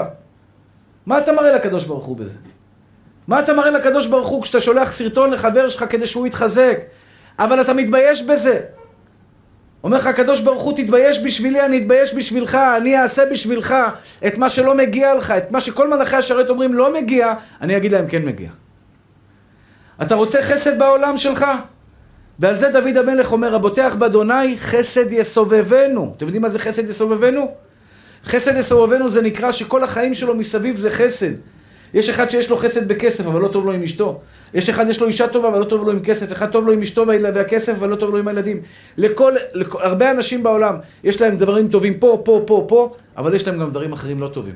מה אתה מראה לקדוש ברוך הוא בזה? מה אתה מראה לקדוש ברוך הוא כשאתה שולח סרטון לחבר שלך כדי שהוא יתחזק? אבל אתה מתבייש בזה. אומר לך הקדוש ברוך הוא, תתבייש בשבילי, אני אתבייש בשבילך, אני אעשה בשבילך את מה שלא מגיע לך, את מה שכל מלאכי השרת אומרים לא מגיע, אני אגיד להם כן מגיע. אתה רוצה חסד בעולם שלך? ועל זה דוד המלך אומר, הבוטח באדוני חסד יסובבנו. אתם יודעים מה זה חסד יסובבנו? חסד יסובבנו זה נקרא שכל החיים שלו מסביב זה חסד. יש אחד שיש לו חסד בכסף, אבל לא טוב לו עם אשתו. יש אחד יש לו אישה טובה, אבל לא טוב לו עם כסף. אחד טוב לו עם אשתו והכסף, אבל לא טוב לו עם הילדים. לכל, לכל, הרבה אנשים בעולם, יש להם דברים טובים פה, פה, פה, פה, אבל יש להם גם דברים אחרים לא טובים.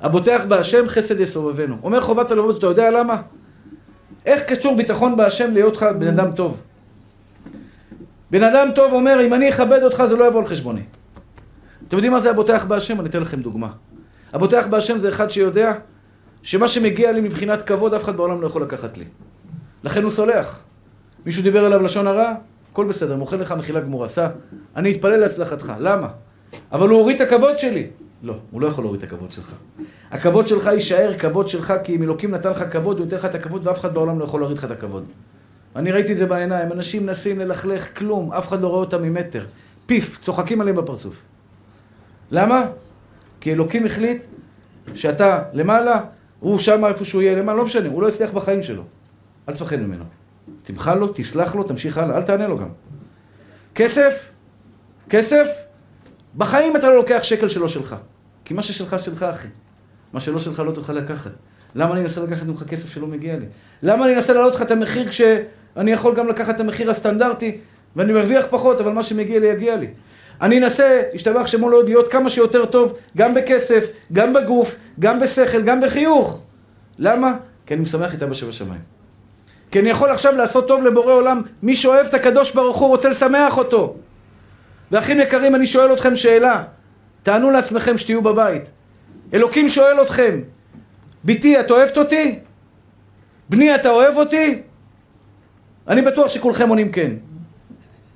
הבוטח בהשם חסד יסובבנו. אומר חובת הלבבות, אתה יודע למה? איך קשור ביטחון בהשם להיותך בן אדם טוב? בן אדם טוב אומר, אם אני אכבד אותך זה לא יבוא על חשבוני. אתם יודעים מה זה הבוטח בהשם? אני אתן לכם דוגמה. הבוטח בהשם זה אחד שיודע שמה שמגיע לי מבחינת כבוד, אף אחד בעולם לא יכול לקחת לי. לכן הוא סולח. מישהו דיבר עליו לשון הרע? הכל בסדר, מוכר לך מחילה גמורה, סע. אני אתפלל להצלחתך. למה? אבל הוא הוריד את הכבוד שלי. לא, הוא לא יכול להוריד את הכבוד שלך. הכבוד שלך יישאר כבוד שלך, כי אם אלוקים נתן לך כבוד, הוא ייתן לך את הכבוד, ואף אחד בעולם לא יכול להוריד לך את הכבוד. אני ראיתי את זה בעיניים, אנשים מנסים ללכלך כלום, אף אחד לא רואה אותם ממטר. פיף, צוחקים עליהם בפרצוף. למה? כי אלוקים החליט שאתה למעלה, הוא שם איפה שהוא יהיה למעלה, לא משנה, הוא לא יצליח בחיים שלו. אל תפחד ממנו. תמחל לו, תסלח לו, תמשיך הלאה, אל תענה לו גם. כסף, כסף, בחיים אתה לא לוקח שקל שלא שלך. כי מה ששלך, שלך, אחי. מה שלא שלך לא תוכל לקחת. למה אני אנסה לקחת ממך כסף שלא מגיע לי? למה אני אנסה להעלות לך את המחיר כשאני יכול גם לקחת את המחיר הסטנדרטי ואני מרוויח פחות, אבל מה שמגיע לי יגיע לי? אני אנסה, השתבח שמו לא להיות כמה שיותר טוב, גם בכסף, גם בגוף, גם בשכל, גם בחיוך. למה? כי אני משמח את אבא שבשמיים. כי אני יכול עכשיו לעשות טוב לבורא עולם. מי שאוהב את הקדוש ברוך הוא רוצה לשמח אותו. ואחים יקרים, אני שואל אתכם שאלה. תענו לעצמכם שתהיו בבית. אלוקים שואל אתכם, בתי, את אוהבת אותי? בני, אתה אוהב אותי? אני בטוח שכולכם עונים כן.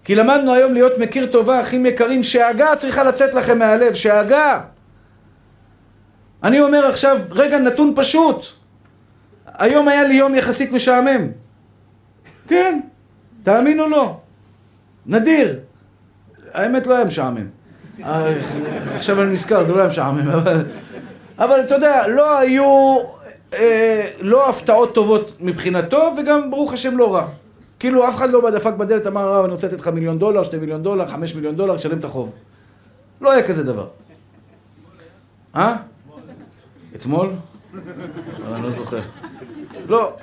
כי למדנו היום להיות מכיר טובה, אחים יקרים, שאגה צריכה לצאת לכם מהלב, שאגה. אני אומר עכשיו, רגע, נתון פשוט. היום היה לי יום יחסית משעמם. כן, תאמין או לא. נדיר. האמת לא היה משעמם. אה, עכשיו אני נזכר, זה לא היה משעמם, אבל... אבל אתה יודע, לא היו... אה, לא הפתעות טובות מבחינתו, וגם ברוך השם לא רע. כאילו אף אחד לא דפק בדלת, אמר, רב, אני רוצה לתת לך מיליון דולר, שתי מיליון דולר, חמש מיליון דולר, שלם את החוב. לא היה כזה דבר. אה? אתמול? אני לא זוכר. לא.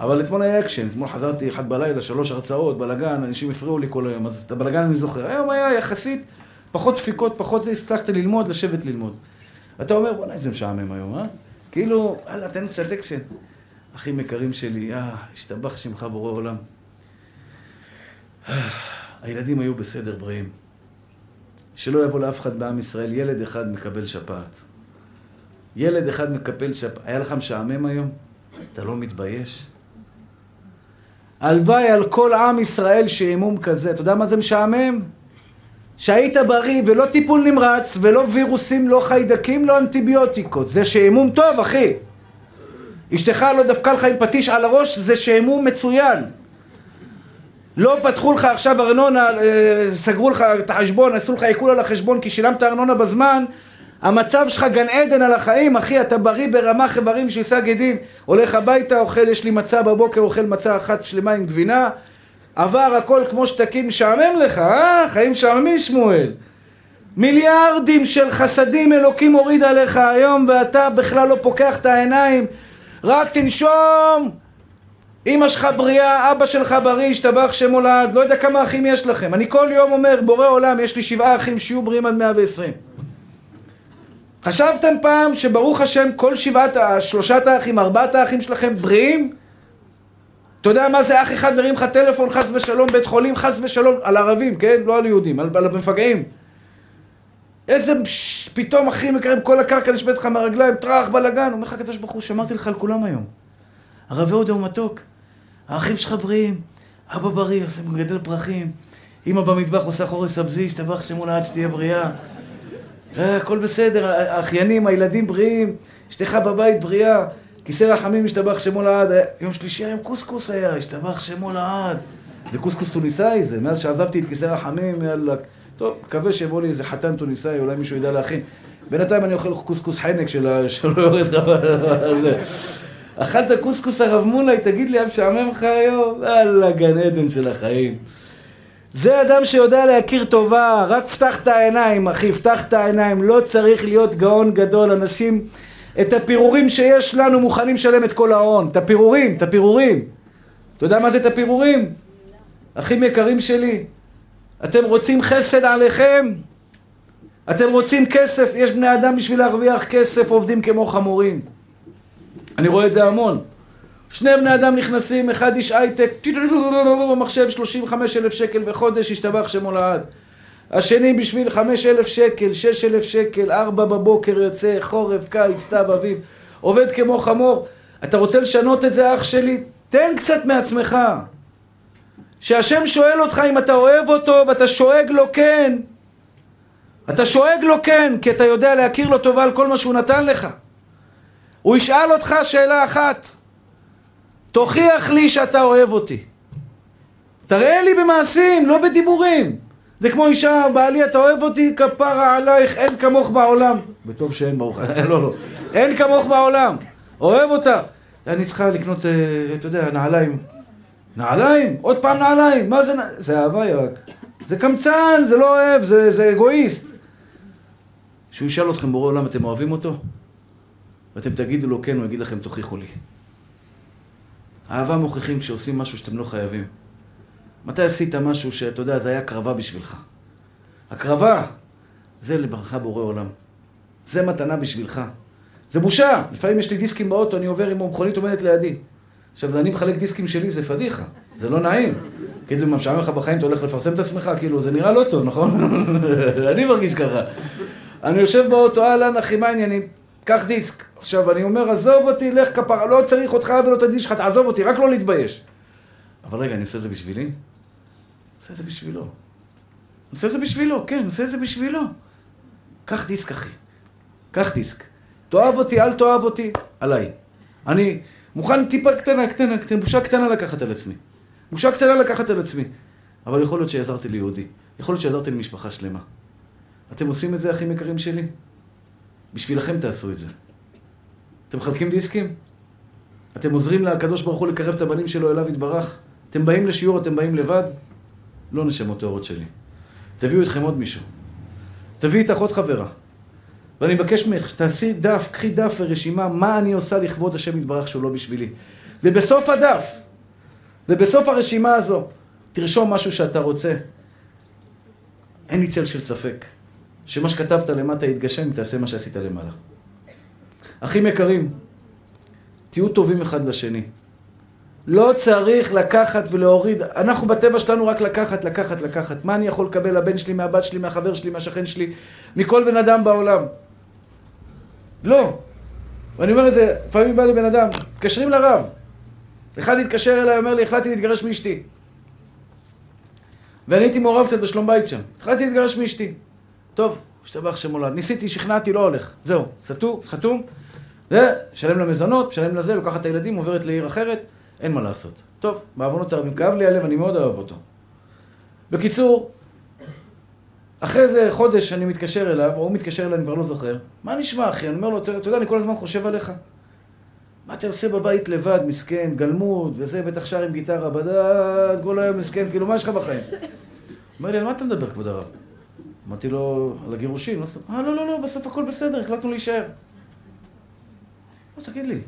אבל אתמול היה אקשן, אתמול חזרתי אחת בלילה, שלוש הרצאות, בלאגן, אנשים הפריעו לי כל היום, אז את הבלאגן אני זוכר. היום היה יחסית פחות דפיקות, פחות זה, הצלחתי ללמוד, לשבת ללמוד. אתה אומר, בוא'נה, איזה משעמם היום, אה? כאילו, יאללה, תן קצת אקשן. אחים יקרים שלי, אה, השתבח שמך בורא עולם. הילדים היו בסדר בריאים. שלא יבוא לאף אחד בעם ישראל, ילד אחד מקבל שפעת. ילד אחד מקבל שפעת. היה לך משעמם היום? אתה לא מתבייש? הלוואי על כל עם ישראל שעימום כזה. אתה יודע מה זה משעמם? שהיית בריא ולא טיפול נמרץ ולא וירוסים, לא חיידקים, לא אנטיביוטיקות. זה שעימום טוב, אחי. אשתך לא דפקה לך עם פטיש על הראש, זה שעמום מצוין. לא פתחו לך עכשיו ארנונה, אה, סגרו לך את החשבון, עשו לך עיקול על החשבון כי שילמת ארנונה בזמן, המצב שלך גן עדן על החיים, אחי, אתה בריא ברמה חברים שישא גידים, הולך הביתה, אוכל, יש לי מצה בבוקר, אוכל מצה אחת שלמה עם גבינה, עבר הכל כמו שתקים, משעמם לך, אה? חיים משעממים שמואל. מיליארדים של חסדים אלוקים הוריד עליך היום ואתה בכלל לא פוקח את העיניים רק תנשום! אמא שלך בריאה, אבא שלך בריא, השתבח שמו לעד, לא יודע כמה אחים יש לכם. אני כל יום אומר, בורא עולם, יש לי שבעה אחים שיהיו בריאים עד מאה ועשרים. חשבתם פעם שברוך השם כל שבעת, שלושת האחים, ארבעת האחים שלכם בריאים? אתה יודע מה זה אח אחד מרים לך טלפון חס ושלום, בית חולים חס ושלום, על ערבים, כן? לא על יהודים, על, על המפגעים. איזה פתאום אחי מקרב כל הקרקע נשמעת לך מהרגליים, טראח בלאגן, אומר לך הקדוש ברוך הוא, שמרתי לך על כולם היום. הרב אהודה הוא מתוק, האחים שלך בריאים, אבא בריא, עושה מגדל פרחים, אמא במטבח עושה חורס סבזי, השתבח שמו לעד שתהיה בריאה. אה, הכל בסדר, האחיינים, הילדים בריאים, אשתך בבית בריאה, כיסא רחמים השתבח שמו לעד, יום שלישי היום קוסקוס היה, השתבח שמו לעד. זה קוסקוס טוניסאי זה, מאז שעזבתי את כיסא רחמים, יאללה. טוב, מקווה שיבוא לי איזה חתן טוניסאי, אולי מישהו ידע להכין. בינתיים אני אוכל קוסקוס חנק שלא יורד לך בזה. אכלת קוסקוס הרב מולאי, תגיד לי, היה משעמם לך היום? יאללה, גן עדן של החיים. זה אדם שיודע להכיר טובה, רק פתח את העיניים, אחי, פתח את העיניים, לא צריך להיות גאון גדול, אנשים, את הפירורים שיש לנו מוכנים לשלם את כל ההון, את הפירורים, את הפירורים. אתה יודע מה זה את הפירורים? אחים יקרים שלי, אתם רוצים חסד עליכם? אתם רוצים כסף? יש בני אדם בשביל להרוויח כסף עובדים כמו חמורים. אני רואה את זה המון. שני בני אדם נכנסים, אחד איש הייטק, במחשב 35 אלף שקל בחודש, השתבח שמו לעד. השני בשביל 5 אלף שקל, 6 אלף שקל, 4 בבוקר יוצא, חורף, קיץ, סתיו, אביב, עובד כמו חמור. אתה רוצה לשנות את זה, אח שלי? תן קצת מעצמך. שהשם שואל אותך אם אתה אוהב אותו ואתה שואג לו כן. אתה שואג לו כן, כי אתה יודע להכיר לו טובה על כל מה שהוא נתן לך. הוא ישאל אותך שאלה אחת, תוכיח לי שאתה אוהב אותי. תראה לי במעשים, לא בדיבורים. זה כמו אישה, בעלי, אתה אוהב אותי, כפרה עלייך, אין כמוך בעולם. וטוב שאין ברוך, <laughs> לא, לא. אין כמוך בעולם. אוהב אותה. אני צריכה לקנות, אה, אתה יודע, נעליים. נעליים? עוד פעם נעליים? מה זה נעליים? זה אהבה רק. זה קמצן, זה לא אוהב, זה, זה אגואיסט. שהוא ישאל אתכם בורא עולם, אתם אוהבים אותו? ואתם תגידו לו כן, הוא יגיד לכם, תוכיחו לי. אהבה מוכיחים כשעושים משהו שאתם לא חייבים. מתי עשית משהו שאתה יודע, זה היה הקרבה בשבילך? הקרבה, זה לברכה בורא עולם. זה מתנה בשבילך. זה בושה. לפעמים יש לי דיסקים באוטו, אני עובר עם המכונית עומדת לידי. עכשיו, אני מחלק דיסקים שלי, זה פדיחה. זה לא נעים. כאילו, מה משעמם לך בחיים, אתה הולך לפרסם את עצמך, כאילו, זה נראה לא טוב, נכון? <laughs> אני מרגיש ככה. אני יושב באוטו, אהלן, אחי, מה העניינים? קח דיסק. עכשיו, אני אומר, עזוב אותי, לך כפרה, לא צריך אותך ולא את הדיסק שלך, תעזוב אותי, רק לא להתבייש. אבל רגע, אני עושה את זה בשבילי? עושה את זה בשבילו. עושה את זה בשבילו, כן, עושה את זה בשבילו. קח דיסק, אחי. קח דיסק. תאהב אותי, אל תאהב אותי, עליי. אני מוכן טיפה קטנה, קטנה, קטנה, בושה קטנה לקחת על עצמי. בושה קטנה לקחת על עצמי. אבל יכול להיות שעזרתי ליהודי. יכול להיות שעזרתי למשפחה שלמה. אתם עושים את זה, אחים יקרים שלי? בשבילכם תעשו את זה. אתם מחלקים דיסקים? אתם עוזרים לקדוש ברוך הוא לקרב את הבנים שלו אליו יתברך? אתם באים לשיעור, אתם באים לבד? לא נשמות טהורות שלי. תביאו איתכם עוד מישהו. תביאי איתך עוד חברה. ואני מבקש ממך, תעשי דף, קחי דף ורשימה, מה אני עושה לכבוד השם יתברך שהוא לא בשבילי. ובסוף הדף, ובסוף הרשימה הזו, תרשום משהו שאתה רוצה. אין לי צל של ספק, שמה שכתבת למטה יתגשם, תעשה מה שעשית למעלה. אחים יקרים, תהיו טובים אחד לשני. לא צריך לקחת ולהוריד. אנחנו בטבע שלנו רק לקחת, לקחת, לקחת. מה אני יכול לקבל לבן שלי, מהבת שלי, מהחבר שלי, מהשכן שלי, מכל בן אדם בעולם? לא. ואני אומר את זה, לפעמים בא לי בן אדם, מתקשרים לרב. אחד התקשר אליי, אומר לי, החלטתי להתגרש מאשתי. ואני הייתי מעורב קצת בשלום בית שם. החלטתי להתגרש מאשתי. טוב, השתבח שמולד. ניסיתי, שכנעתי, לא הולך. זהו, סתום, חתום. זה, שלם למזונות, משלם לזה, לוקחת את הילדים, עוברת לעיר אחרת, אין מה לעשות. טוב, בעוונות הרבים, כאב לי הלב, אני מאוד אוהב אותו. בקיצור, אחרי איזה חודש אני מתקשר אליו, או הוא מתקשר אליי, אני כבר לא זוכר, מה נשמע אחי? אני אומר לו, אתה יודע, אני כל הזמן חושב עליך. מה אתה עושה בבית לבד, מסכן, גלמוד, וזה, בטח שר עם גיטרה בדד, כל היום מסכן, כאילו, מה יש לך בחיים? <laughs> אומר לי, על מה אתה מדבר, כבוד הרב? אמרתי לו, על הגירושים, לא אה, לא, לא, לא, בסוף הכל בסדר, החלטנו להישאר. בוא תגיד לי.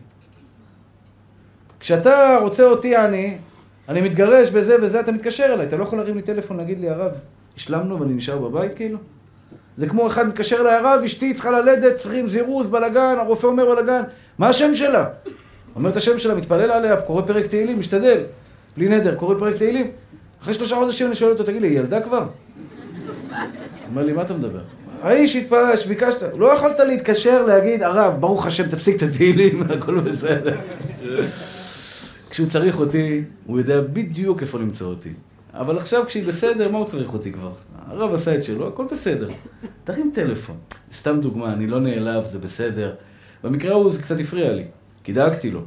כשאתה רוצה אותי, אני, אני מתגרש בזה וזה, אתה מתקשר אליי, אתה לא יכול להרים לי טלפון להגיד לי, הרב, השלמנו ואני נשאר בבית כאילו? זה כמו אחד מתקשר אליי, הרב, אשתי צריכה ללדת, צריכים זירוז, בלאגן, הרופא אומר בלאגן, מה השם שלה? אומר את השם שלה, מתפלל עליה, קורא פרק תהילים, משתדל, בלי נדר, קורא פרק תהילים. אחרי שלושה חודשים אני שואל אותו, תגיד לי, היא ילדה כבר? אומר לי, מה אתה מדבר? האיש התפלל, שביקשת, לא יכולת להתקשר להגיד, הרב, ברוך השם, תפסיק את התהילים, <laughs> הכל בסדר. כשהוא צריך אותי, הוא יודע בדיוק איפה למצוא אותי. אבל עכשיו כשהיא בסדר, מה הוא צריך אותי כבר? הרב עשה את שלו, הכל בסדר. תרים טלפון. סתם דוגמה, אני לא נעלב, זה בסדר. במקרה ההוא זה קצת הפריע לי, כי דאגתי לו.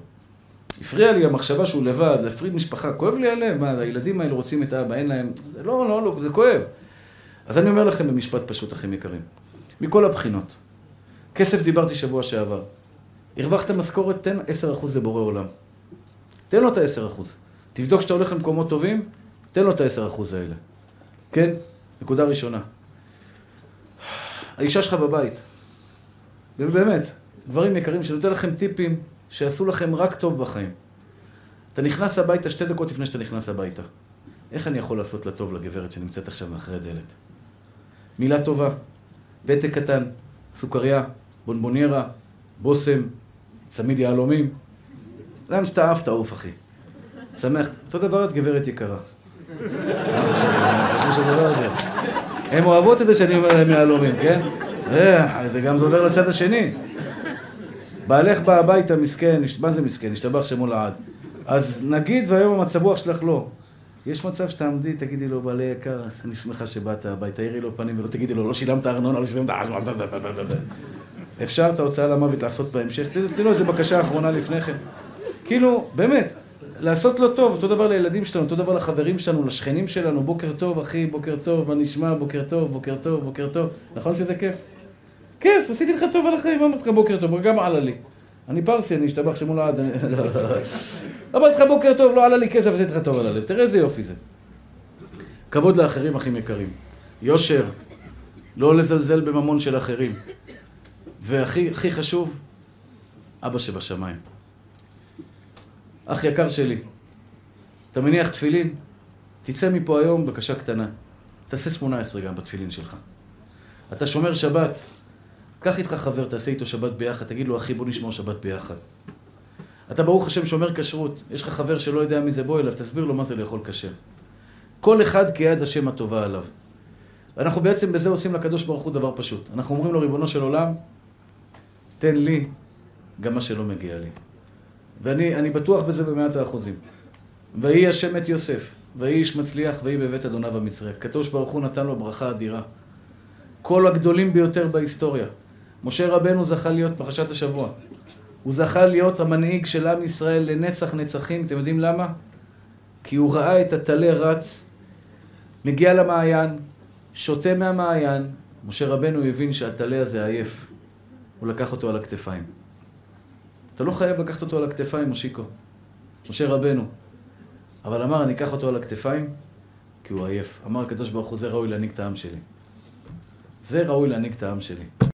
הפריע לי המחשבה שהוא לבד, להפריד משפחה, כואב לי הלב, מה, הילדים האלה רוצים את האבא, אין להם... זה לא, לא, לא, זה כואב. אז אני אומר לכם במשפט פשוט, אחים יקרים, מכל הבחינות. כסף דיברתי שבוע שעבר. הרווחת משכורת, תן 10% לבורא עולם. תן לו את ה-10%. תבדוק שאתה הולך למקומות טובים, תן לו את ה-10% האלה. כן? נקודה ראשונה. האישה שלך בבית. ובאמת, דברים יקרים שאני נותן לכם טיפים שיעשו לכם רק טוב בחיים. אתה נכנס הביתה שתי דקות לפני שאתה נכנס הביתה. איך אני יכול לעשות לה טוב לגברת שנמצאת עכשיו מאחורי הדלת? מילה טובה, פתק קטן, סוכריה, בונבוניירה, בושם, צמיד יהלומים. לאן שאתה עף, תעוף, אחי. שמח. אותו דבר את גברת יקרה. הן אוהבות את זה שאני אומר להם יהלומים, כן? אה, זה גם עובר לצד השני. בעלך בא הביתה מסכן, מה זה מסכן? השתבח שמו לעד. אז נגיד והיום המצב רוח שלך לא. יש מצב שתעמדי, תגידי לו, בעלי יקר, אני שמחה שבאת הביתה, תאירי לו פנים ולא תגידי לו, לא שילמת ארנונה, לא שילמת ארנונה, אפשר את ההוצאה למוות לעשות בהמשך, תנו לו איזה בקשה אחרונה לפני כן. כאילו, באמת, לעשות לו טוב, אותו דבר לילדים שלנו, אותו דבר לחברים שלנו, לשכנים שלנו, בוקר טוב אחי, בוקר טוב, מה נשמע, בוקר טוב, בוקר טוב, בוקר טוב. נכון שזה כיף? כיף, עשיתי לך טוב על החיים, אמרתי לך בוקר טוב, גם עלה לי. אני פרסי, אני אשתבח שמול העד, אמרתי לך בוקר טוב, לא עלה לי כסף, עשיתי לך טוב על הלב. תראה איזה יופי זה. כבוד לאחרים, אחים יקרים. יושר, לא לזלזל בממון של אחרים. והכי חשוב, אבא שבשמיים. אח יקר שלי, אתה מניח תפילין? תצא מפה היום בקשה קטנה. תעשה 18 גם בתפילין שלך. אתה שומר שבת, קח איתך חבר, תעשה איתו שבת ביחד, תגיד לו, אחי, בוא נשמור שבת ביחד. אתה ברוך השם שומר כשרות, יש לך חבר שלא יודע מי זה, בוא אליו, תסביר לו מה זה לאכול כשר. כל אחד כיד השם הטובה עליו. אנחנו בעצם בזה עושים לקדוש ברוך הוא דבר פשוט. אנחנו אומרים לו, ריבונו של עולם, תן לי גם מה שלא מגיע לי. ואני בטוח בזה במאת האחוזים. ויהי השם את יוסף, ויהי איש מצליח, ויהי בבית אדוניו המצרי. הקדוש ברוך הוא נתן לו ברכה אדירה. כל הגדולים ביותר בהיסטוריה. משה רבנו זכה להיות, פרשת השבוע, הוא זכה להיות המנהיג של עם ישראל לנצח נצחים. אתם יודעים למה? כי הוא ראה את הטלה רץ, מגיע למעיין, שותה מהמעיין. משה רבנו הבין שהטלה הזה עייף. הוא לקח אותו על הכתפיים. אתה לא חייב לקחת אותו על הכתפיים, מושיקו. משה רבנו. אבל אמר, אני אקח אותו על הכתפיים, כי הוא עייף. אמר הקדוש ברוך הוא, זה ראוי להנהיג את העם שלי. זה ראוי להנהיג את העם שלי.